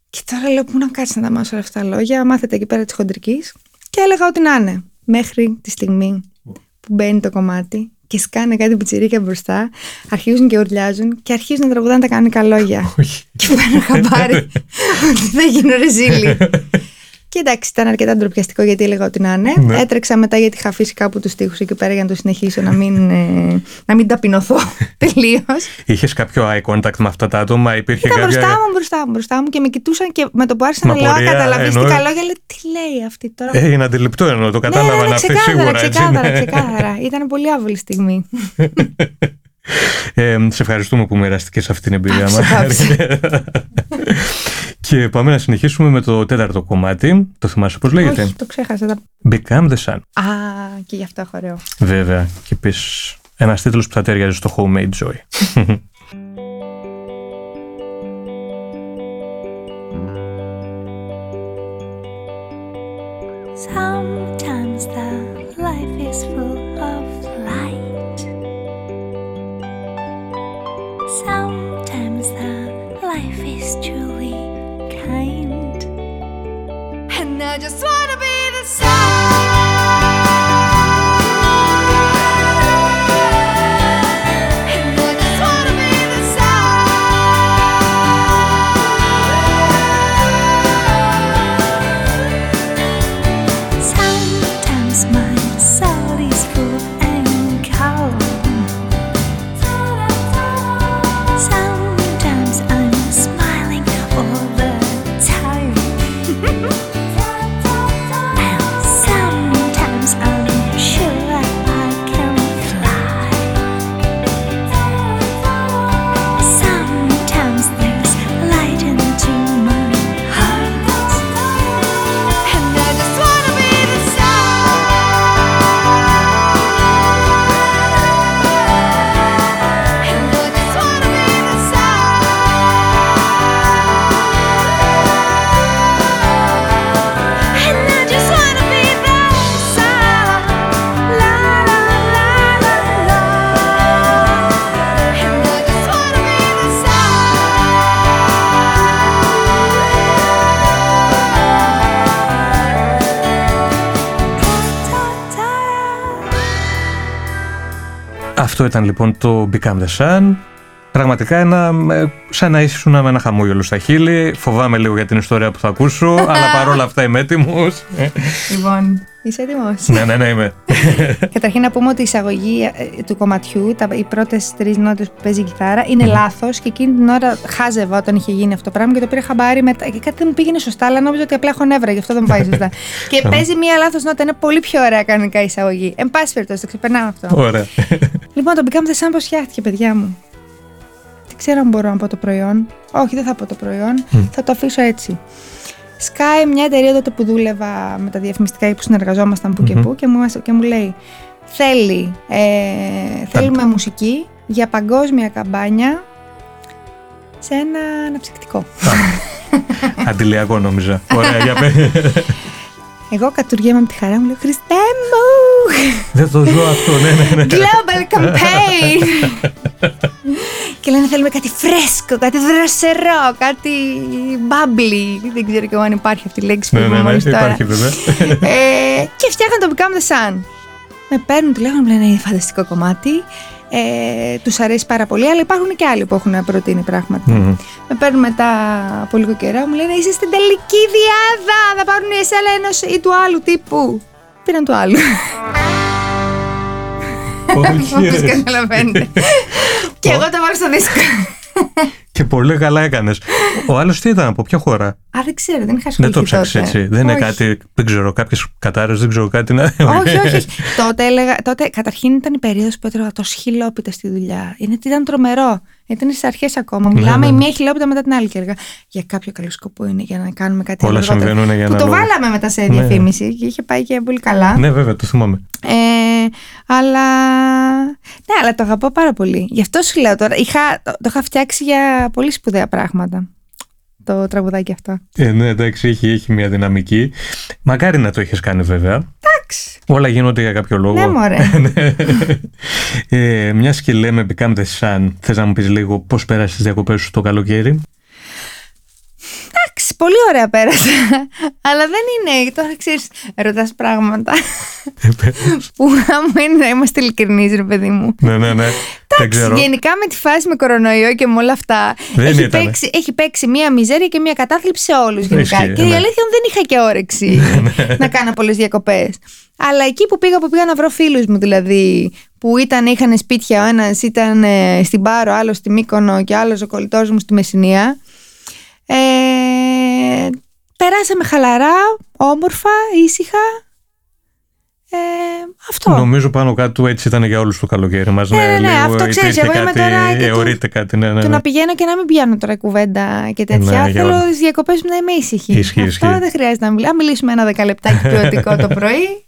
Και τώρα λέω πού να κάτσει να τα μάθω όλα αυτά τα λόγια. Μάθετε εκεί πέρα της χοντρικής. Και έλεγα ό,τι να είναι. Μέχρι τη στιγμή που μπαίνει το κομμάτι και σκάνε κάτι πιτσιρίκια μπροστά, αρχίζουν και ουρλιάζουν και αρχίζουν να τραγουδάνε τα κανονικά λόγια. Όχι. και παίρνω χαμπάρι [laughs] ότι θα γίνω ρεζίλη. Και εντάξει, ήταν αρκετά ντροπιαστικό γιατί έλεγα ότι να είναι. Ναι. Έτρεξα μετά γιατί είχα αφήσει κάπου τους τοίχου εκεί πέρα για να το συνεχίσω, να μην, ε, να μην ταπεινωθώ [laughs] τελείως. Είχες κάποιο eye contact με αυτά τα άτομα, υπήρχε Ήταν κάποια... μπροστά μου, μπροστά μου, μπροστά μου και με κοιτούσαν και με το που άρχισα Μα να λέω πορεία, καταλαβίστηκα εννοώ- λόγια, λέει τι λέει αυτή τώρα; Ε, είναι αντιληπτό εννοώ, το ναι, κατάλαβα ναι, ναι, αυτή ξεκάθαρα, σίγουρα. Έτσι, ξεκάθαρα, ναι. ξεκάθαρα. Ήταν πολύ άβολη στιγμή. [laughs] Ε, σε ευχαριστούμε που μοιραστήκες αυτή την εμπειρία Άψε, μας. άψε. [laughs] και πάμε να συνεχίσουμε με το τέταρτο κομμάτι. Το θυμάσαι πώς λέγεται; Όχι, το ξέχασα. τα- Become the Sun. Α, και γι' αυτό έχω ωραίο. Βέβαια. Και επίση ένας τίτλος που θα ταιριάζει στο Homemade Joy. [laughs] Sometimes the life is full Sometimes the life is truly kind. And I just wanna be the sun. Αυτό ήταν λοιπόν το Become the Sun. Πραγματικά ένα, ε, σαν να ήσουν με ένα χαμόγελο στα χείλη. Φοβάμαι λίγο για την ιστορία που θα ακούσω, [laughs] αλλά παρόλα αυτά είμαι έτοιμος. Λοιπόν, είσαι έτοιμος; ναι, ναι, ναι, είμαι. [laughs] Καταρχήν να πούμε ότι η εισαγωγή ε, του κομματιού, τα, οι πρώτες τρεις νότες που παίζει η κιθάρα, είναι λάθος και εκείνη την ώρα χάζευα όταν είχε γίνει αυτό το πράγμα και το πήρα χαμπάρι μετά. Και κάτι δεν μου πήγαινε σωστά, αλλά νόμιζα ότι απλά έχω νεύρα, γι' αυτό δεν μου πάει σωστά. [laughs] και παίζει μία λάθος νότα, είναι πολύ πιο ωραία κανονικά η εισαγωγή. Εν πάση περιπτώσει, το ξεπερνάω αυτό. Ωραία. Λοιπόν, το Become the Sun πώ φτιάχτηκε, παιδιά μου. Δεν ξέρω αν μπορώ να πω το προϊόν. Όχι, δεν θα πω το προϊόν. Θα το αφήσω έτσι. Σκάει μια εταιρεία τότε που δούλευα με τα διαφημιστικά που συνεργαζόμασταν που και που και μου, και μου λέει θέλει, ε, θέλουμε μουσική για παγκόσμια καμπάνια σε ένα αναψυκτικό. Αντιλιακό νόμιζα. Ωραία, για πέ. [laughs] Εγώ κατουργέμαι με τη χαρά μου, λέω Χριστέ μου! Δεν το ζω αυτό, ναι, ναι, ναι. Global campaign! και λένε θέλουμε κάτι φρέσκο, κάτι δροσερό, κάτι bubbly. Δεν ξέρω και εγώ αν υπάρχει αυτή η λέξη που Ναι, είπαμε ναι, ναι, μόλις τώρα. υπάρχει βέβαια. ε, και φτιάχναν το Become the Sun. Με παίρνουν τηλέφωνο, μου λένε είναι φανταστικό κομμάτι. Ε, τους αρέσει πάρα πολύ, αλλά υπάρχουν και άλλοι που έχουν προτείνει πράγματα. Μμμ. Με παίρνουν μετά από λίγο καιρό, μου λένε είσαι στην τελική διάδα, θα πάρουν η εσένα ενός ή του άλλου τύπου. Πήραν του άλλου. Όχι, Όπως ρε. καταλαβαίνετε. [laughs] και εγώ το βάλω στο δίσκο. [laughs] Και πολύ καλά έκανες. Ο άλλος τι ήταν, από ποια χώρα; Α, δεν ξέρω, δεν είχα Δεν ασχοληθεί το ψάξει τότε. έτσι. Δεν είναι Όχι. κάτι. Δεν ξέρω, κάποιες κατάρε, δεν ξέρω κάτι να. όχι, όχι, όχι. [laughs] τότε έλεγα, τότε καταρχήν ήταν η περίοδος που έτρωγα το χιλόπιτα στη δουλειά. Είναι ότι ήταν τρομερό. Ήταν στις αρχές ακόμα. Μιλάμε η ναι. μία χιλόπιτα μετά την άλλη και έλεγα για κάποιο καλό σκοπό είναι για να κάνουμε κάτι Όλα άλλο αργότερα». συμβαίνουν για Που ένα το λόγο. βάλαμε μετά σε Ναι. διαφήμιση και είχε πάει και πολύ καλά. ναι, βέβαια, το θυμάμαι. Ε, αλλά. Ναι, αλλά το αγαπώ πάρα πολύ. Γι' αυτό σου λέω τώρα. Είχα, το, το είχα φτιάξει για πολύ σπουδαία πράγματα. Το τραγουδάκι αυτό. Ε, ναι, εντάξει, έχει, έχει μια δυναμική. Μακάρι να το έχει κάνει, βέβαια. Εντάξει. Όλα γίνονται για κάποιο λόγο. Ναι, μωρέ. [laughs] ε, μιας και λέμε Become the Sun, θες να μου πεις λίγο πώς πέρασε τις διακοπές σου το καλοκαίρι; Εντάξει, πολύ ωραία πέρασα. Αλλά δεν είναι. Τώρα ξέρεις, ρωτά πράγματα. που άμα είναι να είμαστε ειλικρινείς, ρε παιδί μου. ναι, ναι, ναι. Δεν ξέρω. Γενικά με τη φάση με κορονοϊό και με όλα αυτά. Δεν έχει, ήτανε. παίξει, έχει παίξει μία μιζέρια και μία κατάθλιψη σε όλους γενικά. Ισχύει, και ναι. η αλήθεια μου δεν είχα και όρεξη να κάνω πολλές διακοπές. Αλλά εκεί που πήγα, που πήγα να βρω φίλους μου δηλαδή, που ήταν, είχαν σπίτια, ο ένας ήταν ε, στην Πάρο, άλλο στη Μύκονο και άλλος ο κολλητός μου στη Μεσσηνία. Ε, περάσαμε χαλαρά, όμορφα, ήσυχα. Ε, αυτό. Νομίζω πάνω κάτω έτσι ήταν για όλους το καλοκαίρι μας. Ναι, ναι, ναι, αυτό ξέρεις, υπήρχε εγώ είμαι κάτι, τώρα και το- αιωρείται κάτι. Ναι, ναι, Το ναι. να πηγαίνω και να μην πιάνω τώρα κουβέντα και τέτοια. Ναι, για Θέλω όλα. τις διακοπές μου να είμαι ήσυχη. Ισχύει, Αυτό ισχύει. δεν χρειάζεται να μιλάμε. Αν μιλήσουμε ένα δεκαλεπτάκι ποιοτικό [laughs] το πρωί,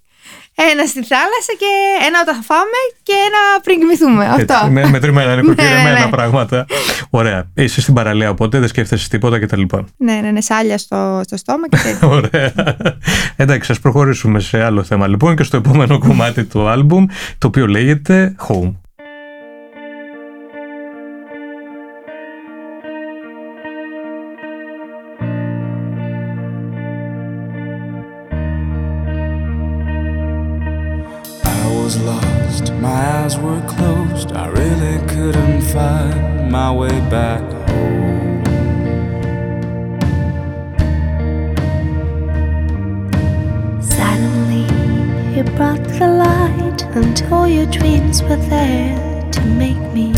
ένα στη θάλασσα και ένα όταν θα φάμε και ένα πριν κοιμηθούμε. Έτσι, Αυτό. με, μετρημένα, νοικοκυρεμένα [laughs] Ναι, ναι, ναι. πράγματα. Ωραία. Είσαι στην παραλία οπότε δεν σκέφτεσαι τίποτα κτλ. Ναι, ναι, ναι, σάλια στο, στο στόμα και τέτοια. [laughs] Ωραία. Εντάξει, ας προχωρήσουμε σε άλλο θέμα λοιπόν και στο επόμενο κομμάτι του άλμπουμ, το οποίο λέγεται Home. Eyes were closed. I really couldn't find my way back home. Suddenly, you brought the light, all your dreams were there to make me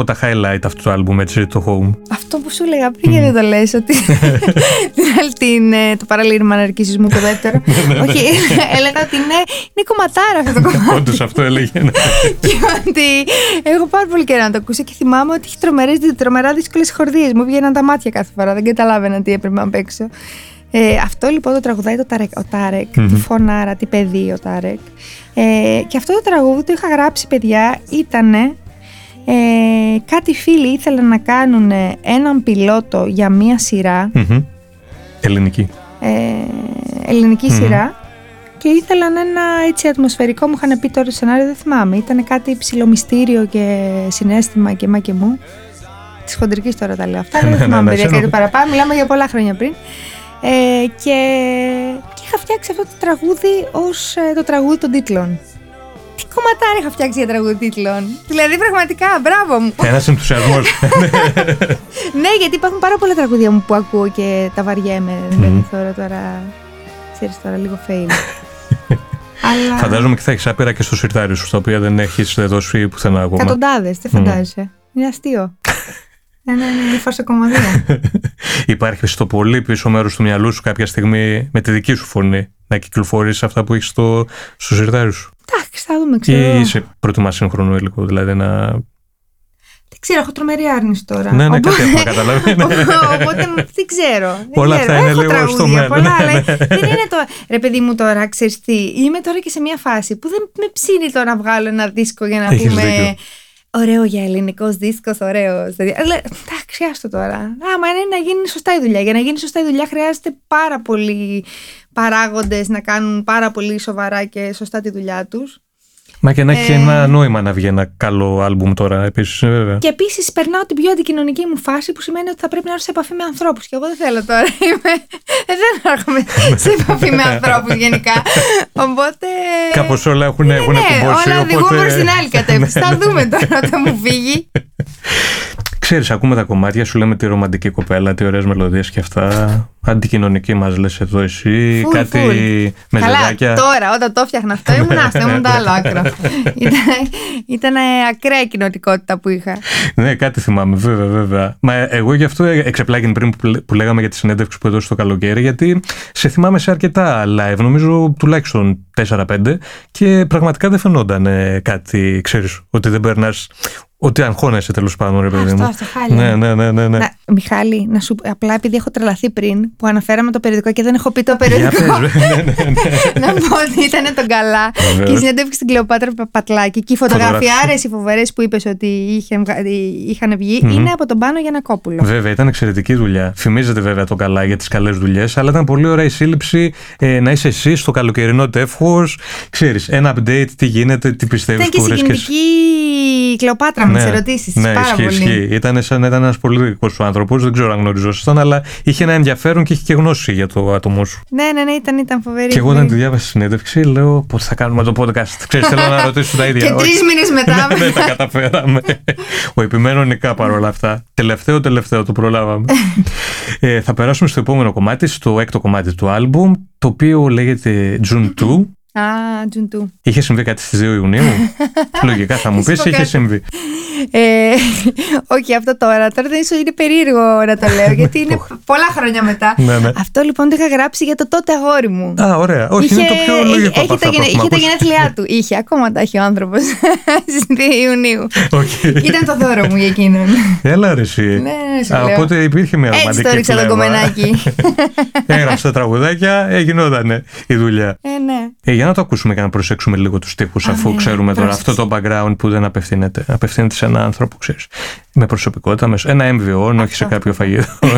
από τα highlight αυτού του άλμπουμ, έτσι, το Home. Αυτό που σου έλεγα πριν, γιατί δεν το λες, ότι [laughs] την άλλη την, ε, το παραλήρημα αναρκισισμού το δεύτερο. [laughs] Όχι, [laughs] έλεγα ότι είναι, είναι κομματάρα αυτό το κομμάτι. Όντως αυτό έλεγε. ναι. και ότι έχω πάρα πολύ καιρό να το ακούσω και θυμάμαι ότι έχει τρομερές, τρομερά δύσκολες χορδίες. Μου βγαίναν τα μάτια κάθε φορά, δεν καταλάβαινα τι έπρεπε να παίξω. Ε, αυτό λοιπόν το τραγουδάει το Ταρεκ, ο Τάρεκ, τι φωνάρα, τι παιδί ο Τάρεκ. Ε, και αυτό το τραγούδι το είχα γράψει, παιδιά, ήταν ε, κάτι φίλοι ήθελαν να κάνουν έναν πιλότο για μία σειρά, Μμμ. Ελληνική. ε, ελληνική σειρά και ήθελαν ένα έτσι ατμοσφαιρικό, μου είχαν πει τώρα το σενάριο, δεν θυμάμαι, ήταν κάτι ψηλομυστήριο και συνέστημα και μα και μου. Της χοντρικής τώρα τα λέω αυτά, [laughs] Ναι, δεν ναι, θυμάμαι ναι, παιδιά ξέρω. κάτι παραπάνω, μιλάμε για πολλά χρόνια πριν. Ε, και, και είχα φτιάξει αυτό το τραγούδι ως ε, το τραγούδι των τίτλων. Τι κομματάρα είχα φτιάξει για τραγούδι τίτλων. Δηλαδή πραγματικά, μπράβο μου. Ένας ενθουσιασμός. [laughs] ναι, γιατί υπάρχουν πάρα πολλά τραγούδια μου που ακούω και τα βαριέμαι. Δεν θεωρώ τώρα. Ξέρεις τώρα, λίγο fail. [laughs] Αλλά. Φαντάζομαι και θα έχεις άπειρα και στο σιρτάρι σου, τα οποία δεν έχεις δώσει πουθενά ακόμα. Εκατοντάδες, δεν φαντάζεσαι. Είναι αστείο. [laughs] Ναι, ναι, ναι, είναι φαρσοκομωδία. [laughs] Υπάρχει στο πολύ πίσω μέρος του μυαλού σου κάποια στιγμή με τη δική σου φωνή να κυκλοφορήσει αυτά που έχεις στο, στο σιρτάρι σου; Εντάξει, θα δούμε, ξέρω. Ή είσαι προτιμά σύγχρονο υλικό, δηλαδή να. Δεν ξέρω, έχω τρομερή άρνηση τώρα. Ναι, ναι, Οπότε- κάτι έχουμε καταλάβει. [laughs] Ναι. Οπότε δεν ξέρω. Δεν Όλα ξέρω. αυτά είναι Έχω λίγο τραγούδια στο μέλλον. πολλά, Ναι, αλλά ναι. δεν είναι το. Ρε, παιδί μου, τώρα ξέρεις τι. Είμαι τώρα και σε μια φάση που δεν με ψήνει το να βγάλω ένα δίσκο για να Έχεις πούμε. δίκιο. Ωραίο για ελληνικός δίσκος, ωραίο. Δηλαδή, αλλά, εντάξει, άστο τώρα. Άμα είναι να γίνει σωστά η δουλειά. Για να γίνει σωστά η δουλειά χρειάζεται πάρα πολλοί παράγοντες να κάνουν πάρα πολύ σοβαρά και σωστά τη δουλειά τους. Μα και να έχει Ε. ένα νόημα να βγει ένα καλό άλμπουμ τώρα επίσης, βέβαια. Και επίσης περνάω την πιο αντικοινωνική μου φάση που σημαίνει ότι θα πρέπει να έρθω σε επαφή με ανθρώπους. Και εγώ δεν θέλω τώρα. [laughs] Είμαι... ε, δεν έρχομαι σε επαφή με ανθρώπους γενικά. Οπότε. Κάπως όλα έχουν, έχουν ναι, κουμπώσει. όλα οδηγούν οπότε... προς την άλλη κατεύθυνση. θα δούμε τώρα όταν μου φύγει. [laughs] Ξέρεις, ακούμε τα κομμάτια, σου λέμε τη ρομαντική κοπέλα, τι ωραίες μελωδίες και αυτά. Αντικοινωνική μας λες εδώ εσύ, Φουλ, κάτι φουλ. με Καλά, ζεδάκια. τώρα όταν το έφτιαχνα αυτό ήμουν [laughs] άστο, ήμουν το άλλο άκρο. [laughs] ήταν, ήταν ακραία η κοινοτικότητα που είχα. Ναι, κάτι θυμάμαι, βέβαια, βέβαια. Μα εγώ γι' αυτό εξεπλάγει πριν που, λέ- που λέγαμε για τη συνέντευξη που έδωσε το καλοκαίρι, γιατί σε θυμάμαι σε αρκετά live, νομίζω τουλάχιστον 4-5, και πραγματικά δεν φαινόταν ε, κάτι, ξέρεις, ότι δεν περνάς, ότι αγχώνεσαι τέλος πάντων, ρε παιδί Άστο, μου. άστο, χάλια. Ναι, ναι, ναι, ναι. ναι. Να, Μιχάλη, να σου, απλά επειδή έχω τρελαθεί πριν που αναφέραμε το περιοδικό και δεν έχω πει το Για περιοδικό. πες, ναι, ναι, ναι. [laughs] να πω ότι ήταν τον καλά Βεβαίως. και η συνέντευξη στην Κλεοπάτρα Πατλάκη και οι φωτογραφιάρε οι φοβερές που είπες ότι είχαν, βγα- είχαν βγει είναι από τον Πάνο Γιανακόπουλο. Βέβαια, ήταν εξαιρετική δουλειά. Φημίζεται βέβαια το καλά για τις καλές δουλειές, αλλά ήταν πολύ ωραία η σύλληψη ε, να είσαι εσύ στο καλοκαιρινό τεύχο. Ξέρεις, ένα update, τι γίνεται, τι πιστεύεις Ήταν και που βρίσκεσαι. Συγκινητική η Κλεοπάτρα με τις ερωτήσεις. ναι, πάρα ισχύει, πολύ. ισχύει. Ήταν σαν να ήταν ένας πολύ δικό σου άνθρωπος, δεν ξέρω αν γνωριζόσασταν, αλλά είχε ένα ενδιαφέρον και είχε και γνώση για το άτομό σου. Ναι, ναι, ναι, ήταν, ήταν φοβερή. Και εγώ όταν τη διάβασα στη συνέντευξη, λέω πότε θα κάνουμε το podcast; Ξέρεις, θέλω να ρωτήσω τα ίδια. Και τρεις Όχι. μήνες μετά. ναι, ναι, τα καταφέραμε. Ο επιμένω νικά παρόλα αυτά. Τελευταίο, τελευταίο το προλάβαμε. ε, θα περάσουμε στο επόμενο κομμάτι, στο έκτο κομμάτι του άλμπουμ, το οποίο λέγεται June 2. Α, Τζουντού. Είχε συμβεί κάτι στις 2 Ιουνίου; [laughs] Λογικά θα μου Θα σου πεις, πω είχε κάτι. συμβεί. Ε, όχι, αυτό τώρα. Τώρα δεν είναι περίεργο να το λέω, [laughs] γιατί είναι πολλά χρόνια μετά. Ναι, ναι. Αυτό λοιπόν το είχα γράψει για το τότε αγόρι μου. Α, ωραία. Όχι, είναι το πιο λογικό έχει από αυτά τα, που γενε- έχουμε είχε τα ακούσει. γενέθλιά του. Είχε, ακόμα τα έχει ο άνθρωπος [laughs] στις 2 Ιουνίου. Οκ. Ήταν το δώρο μου για εκείνον. Έλα ρε εσύ. ναι, ναι, σου Α, λέω. Οπότε υπήρχε μια Έτσι ρομαντική το ρίξα το φλέβα. κομμενάκι. Έγραψε τα τραγουδάκια, ε, γινότανε η δουλειά. ε, ναι. Ε, για να το ακούσουμε και να προσέξουμε λίγο τους στίχους Α, αφού ναι, ξέρουμε τώρα πρόσεξε. αυτό το background που δεν απευθύνεται. Απευθύνεται σε έναν άνθρωπο, ξέρεις, με προσωπικότητα, με ένα έμβιο, όχι σε Αυτό. κάποιο φαγητό. [laughs]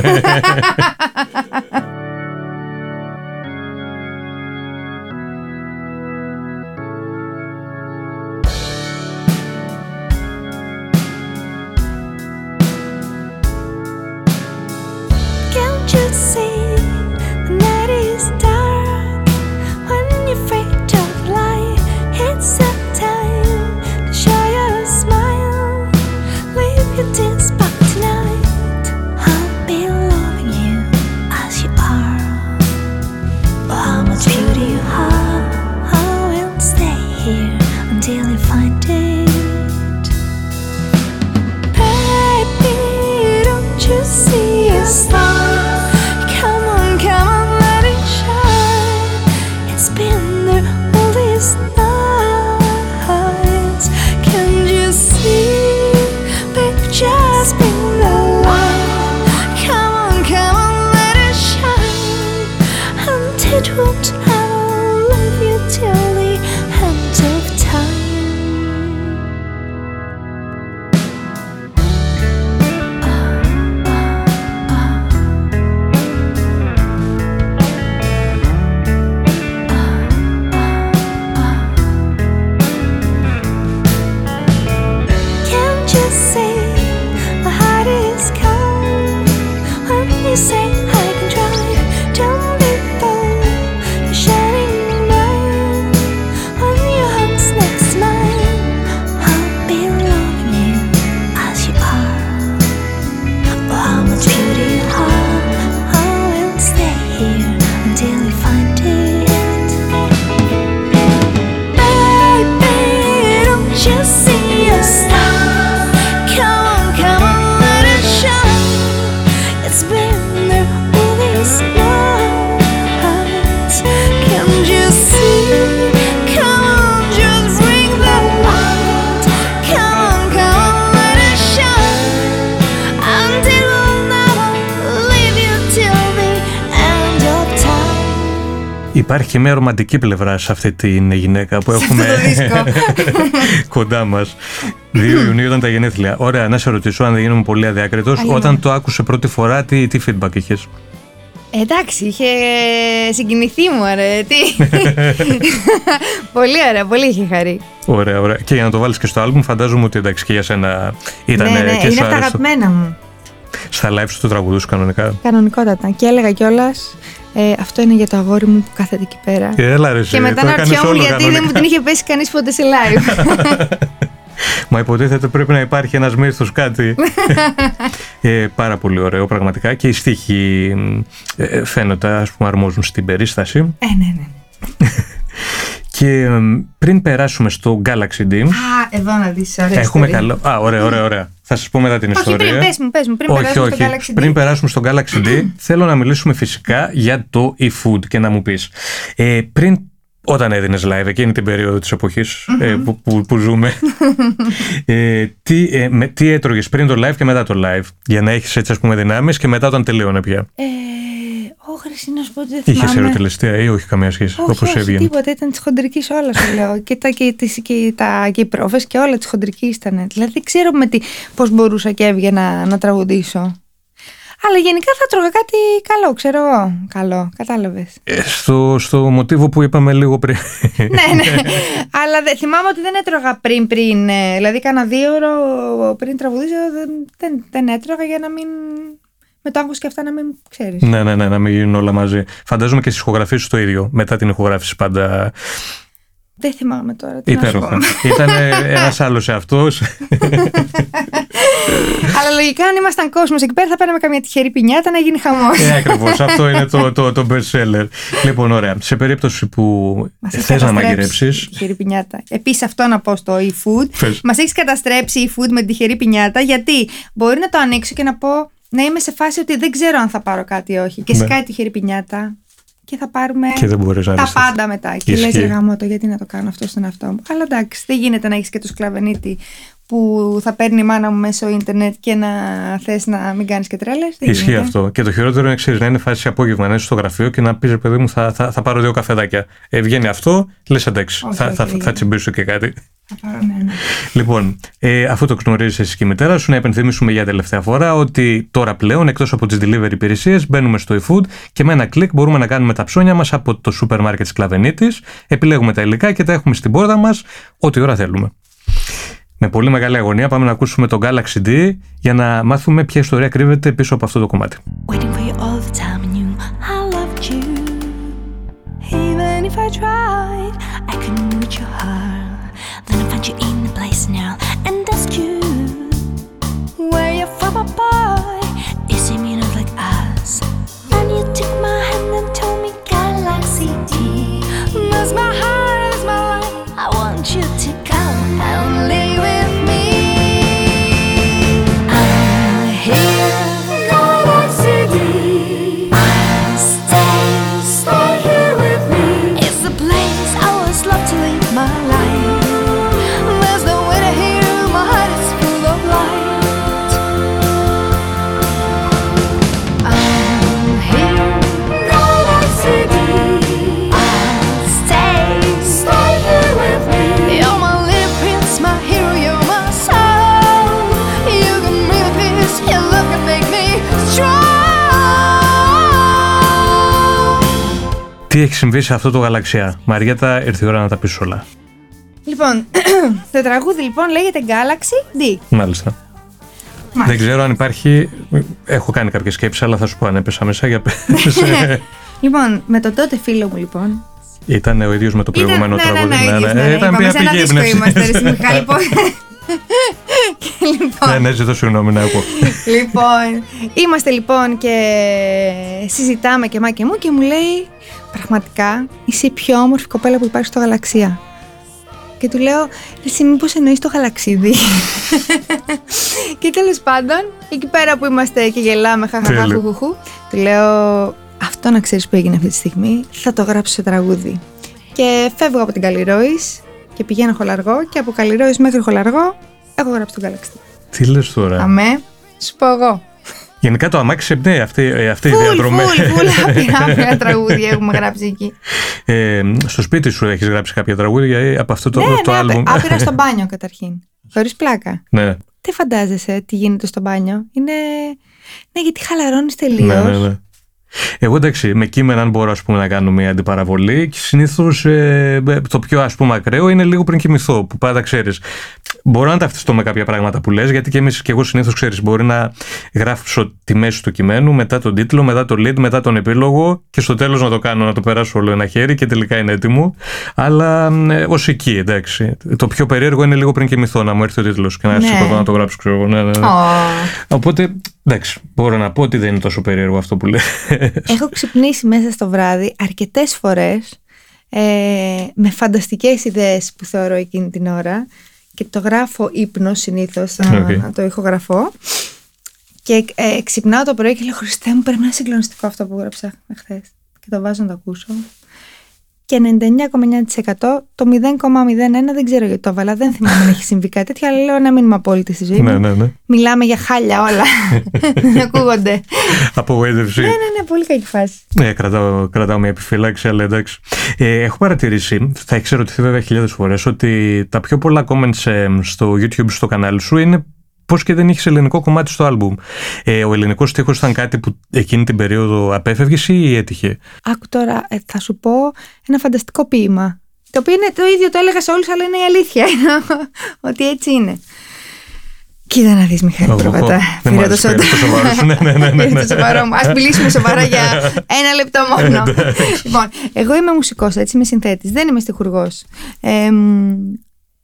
Υπάρχει και μια ρομαντική πλευρά σε αυτή την γυναίκα που έχουμε το δίσκο. [laughs] κοντά μας. 2 Ιουνίου ήταν τα γενέθλια. Ωραία, να σε ρωτήσω αν δεν γίνομαι πολύ αδιάκριτος. Αλλιώς. Όταν το άκουσε πρώτη φορά, τι, τι feedback είχες; Εντάξει, είχε συγκινηθεί μου, ρε. Τι; [laughs] πολύ ωραία, πολύ είχε χαρεί. Ωραία, ωραία. Και για να το βάλεις και στο album, φαντάζομαι ότι εντάξει και για σένα ήταν ναι, ναι, και είναι σου από τα άρεσε. αγαπημένα μου. Στα live σου το τραγουδούς κανονικά; Κανονικότατα. Και έλεγα κιόλας, ε, αυτό είναι για το αγόρι μου που κάθεται εκεί πέρα. Έλα ρε, εσύ, και μετά το να έκανες ρωτιόμουν όλο γιατί δεν κανονικά. μου την είχε πέσει κανείς ποτέ σε live. [laughs] Μα υποτίθεται πρέπει να υπάρχει ένας μύθος κάτι. [laughs] ε, πάρα πολύ ωραίο πραγματικά και οι στίχοι ε, φαίνονται ας πούμε αρμόζουν στην περίσταση. ε, ναι, ναι. [laughs] Και ε, πριν περάσουμε στο Galaxy D, Α, εδώ να δεις, ωραία έχουμε ιστορία. καλό... Α, ωραία, ωραία, ωραία. Θα σας πω μετά την Όχι, ιστορία. πριν, πες μου, πες μου, πριν όχι, περάσουμε όχι. στο Galaxy D. Πριν περάσουμε στο Galaxy D, [clears throat] θέλω να μιλήσουμε φυσικά για το e-food και να μου πεις. Ε, πριν, όταν έδινες live, εκείνη την περίοδο της εποχής ε, που, που, που ζούμε, [laughs] ε, τι, ε, με, τι έτρωγες πριν το live και μετά το live, για να έχεις έτσι ας πούμε δυνάμεις και μετά όταν τελείωνε πια; Ε, όχι, να σου πω ότι δεν Είχες θυμάμαι. ερωτελεστία ή όχι καμία σχέση, Όχι, όπως όχι, έβγαινε. τίποτα, ήταν της χοντρικής όλας σου λέω. και, τα, και, τις, και, τα, και οι πρόβες και όλα της χοντρική ήταν. Δηλαδή δεν ξέρω με τι, πώς μπορούσα και έβγαινα να τραγουδήσω. Αλλά γενικά θα τρώγα κάτι καλό, ξέρω εγώ. Καλό, κατάλαβες. Ε, στο, στο μοτίβο που είπαμε λίγο πριν. [laughs] ναι, ναι. Αλλά δε, θυμάμαι ότι δεν έτρωγα πριν, πριν. ε, Δηλαδή, κάνα δύο ώρο πριν τραγουδήσω, δεν, δεν, δεν έτρωγα για να μην. Με το άγχος και αυτά να μην ξέρεις. ναι, ναι, ναι, να μην γίνουν όλα μαζί. Φαντάζομαι και στις ηχογραφίε το ίδιο. Μετά την ηχογράφηση πάντα Δεν θυμάμαι τώρα. Τι να σου πω. υπέροχα. Ήταν [laughs] ένας άλλος εαυτός. [laughs] Αλλά λογικά, αν ήμασταν κόσμος εκεί πέρα, θα παίρναμε καμία τυχερή πινιάτα να γίνει χαμός. ε, ακριβώς. Αυτό είναι το, το, το best seller. Λοιπόν, ωραία. Σε περίπτωση που θες να μαγειρέψεις. Τυχερή πινιάτα. Επίσης, αυτό να πω στο e-food. Πες. Μας έχεις καταστρέψει e-food με την τυχερή πινιάτα, γιατί μπορεί να το ανοίξω και να πω να είμαι σε φάση ότι δεν ξέρω αν θα πάρω κάτι ή όχι. Και Ναι. σκάει τυχερή πινιάτα και θα πάρουμε Και δεν μπορείς να τα αντισταθείς. πάντα μετά. Και λε, Ισχύει. ρε το γιατί να το κάνω αυτό στον εαυτό μου. Αλλά εντάξει, δεν γίνεται να έχεις και το σκλαβενίτη που θα παίρνει η μάνα μου μέσω ίντερνετ και να θες να μην κάνεις και τρέλες. Ισχύει αυτό. Και το χειρότερο είναι ξέρεις να είναι φάση απόγευμα, να είσαι στο γραφείο και να πεις ρε παιδί μου, θα, θα, θα πάρω δύο καφεδάκια. Ε, βγαίνει αυτό, λες εντάξει, Όχι, θα, όχι, θα, δεν θα, γίνεται. τσιμπήσω και κάτι. Θα πάρω, ναι, ναι. Λοιπόν, ε, αφού το γνωρίζεις εσύ και η μητέρα σου, να υπενθυμίσουμε για τελευταία φορά ότι τώρα πλέον εκτός από τις delivery υπηρεσίες μπαίνουμε στο eFood και με ένα κλικ μπορούμε να κάνουμε τα ψώνια μας από το σούπερ μάρκετ της Κλαβενίτης, επιλέγουμε τα υλικά και τα έχουμε στην πόρτα μας ό,τι ώρα θέλουμε. Με πολύ μεγάλη αγωνία πάμε να ακούσουμε τον Galaxy D για να μάθουμε ποια ιστορία κρύβεται πίσω από αυτό το κομμάτι. Τι έχει συμβεί σε αυτό το γαλαξιά. Μαριέτα, ήρθε η ώρα να τα πεις όλα. Λοιπόν, [clears throat] το τραγούδι λοιπόν λέγεται Galaxy D. Μάλιστα. Δεν ξέρω αν υπάρχει. Έχω κάνει κάποιε σκέψει, αλλά θα σου πω αν έπεσα μέσα για πες. [laughs] Λοιπόν, με τον τότε φίλο μου λοιπόν. Ήταν ο ίδιος με το προηγούμενο Ήταν- τραγούδι. Ναι, ναι, ναι, ναι, ναι, Ήταν είπαμε, μια σε ένα πηγή δίσκο έμπνευση. είμαστε, ρε, εσύ, Μιχάλη, πω. Και λοιπόν, Ναι, ναι, ζητώ συγγνώμη να ακούω. λοιπόν, είμαστε λοιπόν και συζητάμε και μα και μου και μου λέει πραγματικά είσαι η πιο όμορφη κοπέλα που υπάρχει στο γαλαξία. Και του λέω, εσύ μήπως εννοείς το γαλαξίδι; και τέλος πάντων, εκεί πέρα που είμαστε και γελάμε, χαχαχά, Τέλειο. χουχουχού, του λέω, αυτό να ξέρεις που έγινε αυτή τη στιγμή, θα το γράψω σε τραγούδι. Και φεύγω από την Καλλιρόης και πηγαίνω χολαργό και από Καλλιρόης μέχρι χολαργό έχω γράψει τον γαλαξίδι. Τι λες τώρα; Αμέ, σου πω εγώ. Γενικά το αμάξι σε εμπνέει αυτή, ε, αυτή η Φουλ, διαδρομή. φουλ, φουλ, [laughs] άπειρα, άπειρα τραγούδια έχουμε γράψει εκεί. Ε, στο σπίτι σου έχεις γράψει κάποια τραγούδια ή από αυτό το, ναι, το ναι, άλμπουμ. άπειρα- άπειρα [laughs] στο μπάνιο καταρχήν. Χωρίς πλάκα. ναι, Τι φαντάζεσαι τι γίνεται στο μπάνιο. Είναι... Ναι, γιατί χαλαρώνεις τελείως. ναι, ναι, ναι. Εγώ εντάξει, με κείμενα αν μπορώ ας πούμε, να κάνω μια αντιπαραβολή και συνήθως το πιο ας πούμε ακραίο είναι λίγο πριν κοιμηθώ, που πάντα ξέρεις. Μπορώ να ταυτιστώ με κάποια πράγματα που λες, γιατί και εμείς και εγώ συνήθως ξέρεις. Μπορεί να γράψω τη μέση του κειμένου, μετά τον τίτλο, μετά το lead, μετά τον επίλογο και στο τέλος να το κάνω, να το περάσω όλο ένα χέρι και τελικά είναι έτοιμο. Αλλά ε, ως εκεί, εντάξει. Το πιο περίεργο είναι λίγο πριν κοιμηθώ να μου έρθει ο τίτλος και να Ναι. σηκωθώ να το γράψω, ξέρω εγώ. Ναι, ναι, ναι. Ω. Οπότε, εντάξει, μπορώ να πω ότι δεν είναι τόσο περίεργο αυτό που λέει. Έχω ξυπνήσει μέσα στο βράδυ αρκετές φορές ε, με φανταστικές ιδέες που θεωρώ εκείνη την ώρα και το γράφω ύπνο συνήθως, να, Οκ. να το ηχογραφώ και ε, ξυπνάω το πρωί και λέω Χριστέ μου πρέπει να είναι συγκλονιστικό αυτό που έγραψα χθες και το βάζω να το ακούσω και 99,9% το 0,01 δεν ξέρω γιατί το έβαλα, δεν θυμάμαι να έχει συμβεί κάτι τέτοιο, αλλά λέω να μείνουμε απόλυτη στη ζωή ναι, μου. ναι, ναι. Μιλάμε για χάλια όλα. [laughs] Δεν ακούγονται. Απογοήτευση. ναι, ναι, ναι, πολύ κακή φάση. Ναι, κρατάω, κρατάω μια επιφύλαξη, αλλά εντάξει. Ε, έχω παρατηρήσει, θα έχει ερωτηθεί βέβαια χιλιάδες φορές, ότι τα πιο πολλά comments ε, στο YouTube, στο κανάλι σου, είναι πώς και δεν είχες ελληνικό κομμάτι στο album. Ε, ο ελληνικός στίχος ήταν κάτι που εκείνη την περίοδο απέφευγες ή έτυχε; Άκου τώρα, ε, θα σου πω ένα φανταστικό ποίημα. Το οποίο είναι το ίδιο, το έλεγα σε όλους, αλλά είναι η αλήθεια. [laughs] ότι έτσι είναι. Κοίτα να δεις Μιχάλη Ω, Προβατά. ω, δεν μ' Πήρα το άρεσε, σόντα. πήρα το σοβαρό σου. [laughs] Ναι, ναι, ναι, ναι, Πήρα το σοβαρό μου. Ας μιλήσουμε σοβαρά για [laughs] ένα λεπτό μόνο. λοιπόν, εγώ είμαι μουσικός, έτσι, είμαι συνθέτης. Δεν είμαι στιχουργός. Ε, μ,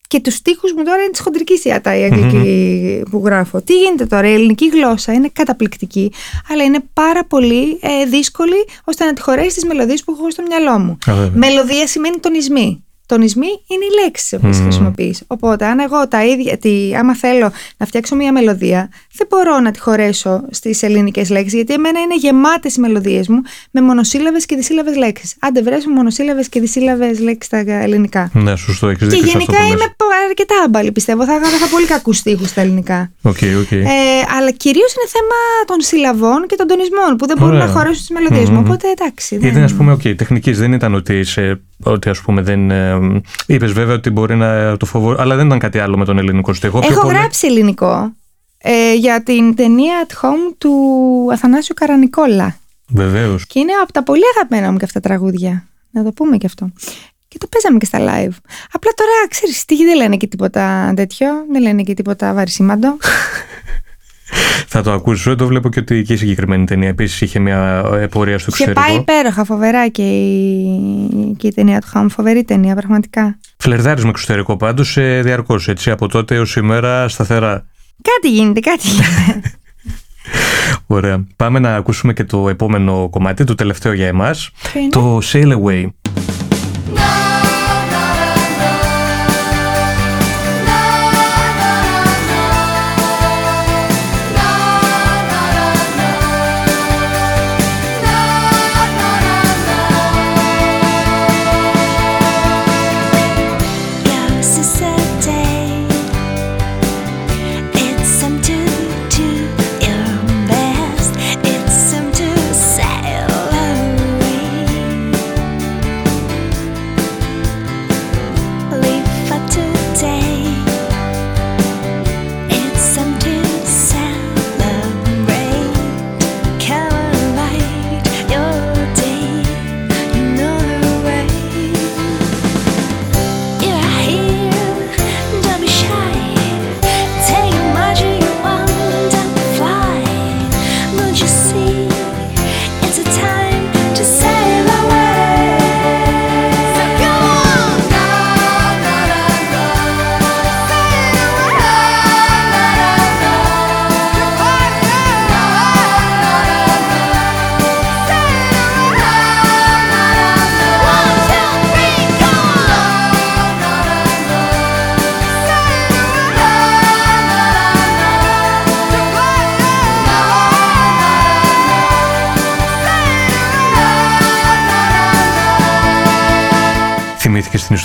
και τους στίχους μου τώρα είναι της χοντρικής ιατά η αγγλική που γράφω. Τι γίνεται τώρα, η ελληνική γλώσσα είναι καταπληκτική, αλλά είναι πάρα πολύ ε, δύσκολη ώστε να τη χωρέσεις τις μελωδίες που έχω στο μυαλό μου. Α, βέβαια. Μελωδία σημαίνει τονισμοί. Τονισμοί είναι οι λέξεις που Μμμ. χρησιμοποιείς. Οπότε, αν εγώ τα ίδια, τη, άμα θέλω να φτιάξω μια μελωδία, δεν μπορώ να τη χωρέσω στις ελληνικές λέξεις, γιατί εμένα είναι γεμάτες οι μελωδίες μου με μονοσύλλαβες και δισύλλαβες λέξεις. Άντε, βρες μου μονοσύλλαβες και δισύλλαβες λέξεις στα ελληνικά. Ναι, σωστό, έχεις Και δίκιο σε αυτό γενικά που είμαι λες. πα- αρκετά άμπαλη, πιστεύω. Θα είχα θα είχα πολύ κακούς στίχους στα ελληνικά. OK, OK. Ε, αλλά κυρίως είναι θέμα των συλλαβών και των τονισμών που δεν μπορούν Ωραία. να χωρέσουν τις μελωδίες μου. Μμμ. Οπότε εντάξει. Ήταν, δεν- ας πούμε, οκ, τεχνικής. Δεν ήταν ότι, είσαι, ότι ας πούμε, δεν. Ε, Είπες βέβαια ότι μπορεί να το φοβό. Αλλά δεν ήταν κάτι άλλο με τον ελληνικό στίχο. Πιο Έχω πολύ- γράψει ελληνικό ε, για την ταινία At Home του Αθανάσιου Καρανικόλα. Βεβαίως. Και είναι από τα πολύ αγαπημένα μου και αυτά τα τραγούδια. Να το πούμε και αυτό. Και το παίζαμε και στα live. Απλά τώρα, ξέρεις, τι δεν λένε και τίποτα τέτοιο. Δεν λένε και τίποτα βαρισίμαντο. [laughs] Θα το ακούσω. Το βλέπω και ότι και η συγκεκριμένη ταινία επίσης είχε μια ε, πορεία στο και πάει εξωτερικό. υπέροχα, φοβερά και η, και η ταινία του Home. Φοβερή ταινία, πραγματικά. Φλερδάρει με εξωτερικό πάντως ε, διαρκώς. Έτσι, από τότε έως σήμερα σταθερά. Κάτι γίνεται, κάτι γίνεται. [laughs] Ωραία. Πάμε να ακούσουμε και το επόμενο κομμάτι, το τελευταίο για εμάς. Ποιο είναι; Το Sail Away.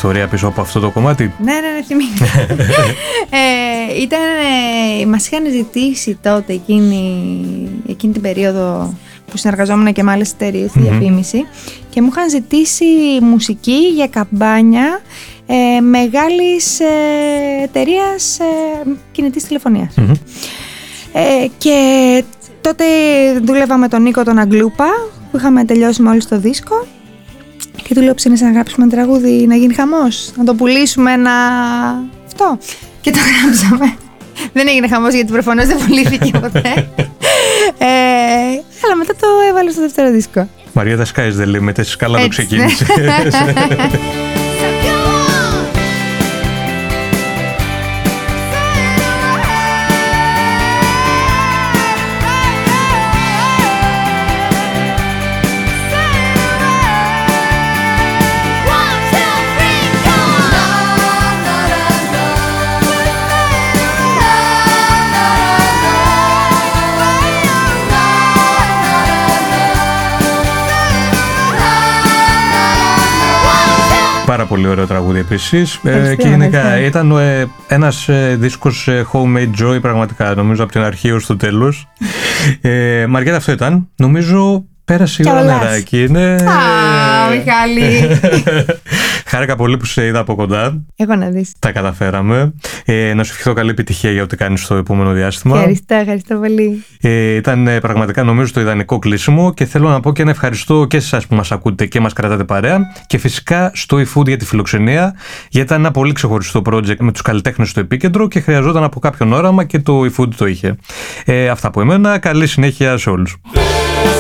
Ιστορία πίσω από αυτό το κομμάτι; Ναι, ναι, ναι, θυμήθηκα. [laughs] ε, ήταν, ε, μας είχαν ζητήσει τότε εκείνη, εκείνη την περίοδο που συνεργαζόμουν και με άλλες εταιρείες στη διαφήμιση και μου είχαν ζητήσει μουσική για καμπάνια ε, μεγάλης ε, εταιρείας ε, κινητής τηλεφωνίας. Ε, και τότε δούλευα με τον Νίκο τον Αγγλούπα που είχαμε τελειώσει μόλις το δίσκο και του λέω ψήνεσαι να γράψουμε ένα τραγούδι να γίνει χαμός, να το πουλήσουμε να... αυτό. Και το γράψαμε. δεν έγινε χαμός γιατί προφανώς δεν πουλήθηκε ποτέ. ε, αλλά μετά το έβαλα στο δεύτερο δίσκο. Μαρία τα sky is the limit, εσύ καλά το Έτσι. [laughs] πολύ ωραίο τραγούδι επίσης. Ευχαριστώ, και γενικά ευχαριστώ. ήταν ε, ένας ε, δίσκος homemade joy, πραγματικά νομίζω από την αρχή ως το τέλος. ε, Μαριέτα, αυτό ήταν. Νομίζω πέρασε η ώρα Κιόλας. νεράκι. Ναι. Α, Μιχάλη. [laughs] Χάρηκα πολύ που σε είδα από κοντά. Εγώ να δεις. Τα καταφέραμε. Ε, να σου ευχηθώ καλή επιτυχία για ό,τι κάνεις στο επόμενο διάστημα. Ευχαριστώ, ευχαριστώ πολύ. Ε, ήταν ε, πραγματικά νομίζω το ιδανικό κλείσιμο και θέλω να πω και ένα ευχαριστώ και σε εσάς που μας ακούτε και μας κρατάτε παρέα και φυσικά στο eFood για τη φιλοξενία γιατί ήταν ένα πολύ ξεχωριστό project με τους καλλιτέχνες στο επίκεντρο και χρειαζόταν από κάποιον όραμα και το eFood το είχε. Ε, αυτά από εμένα. Καλή συνέχεια σε όλους. Thank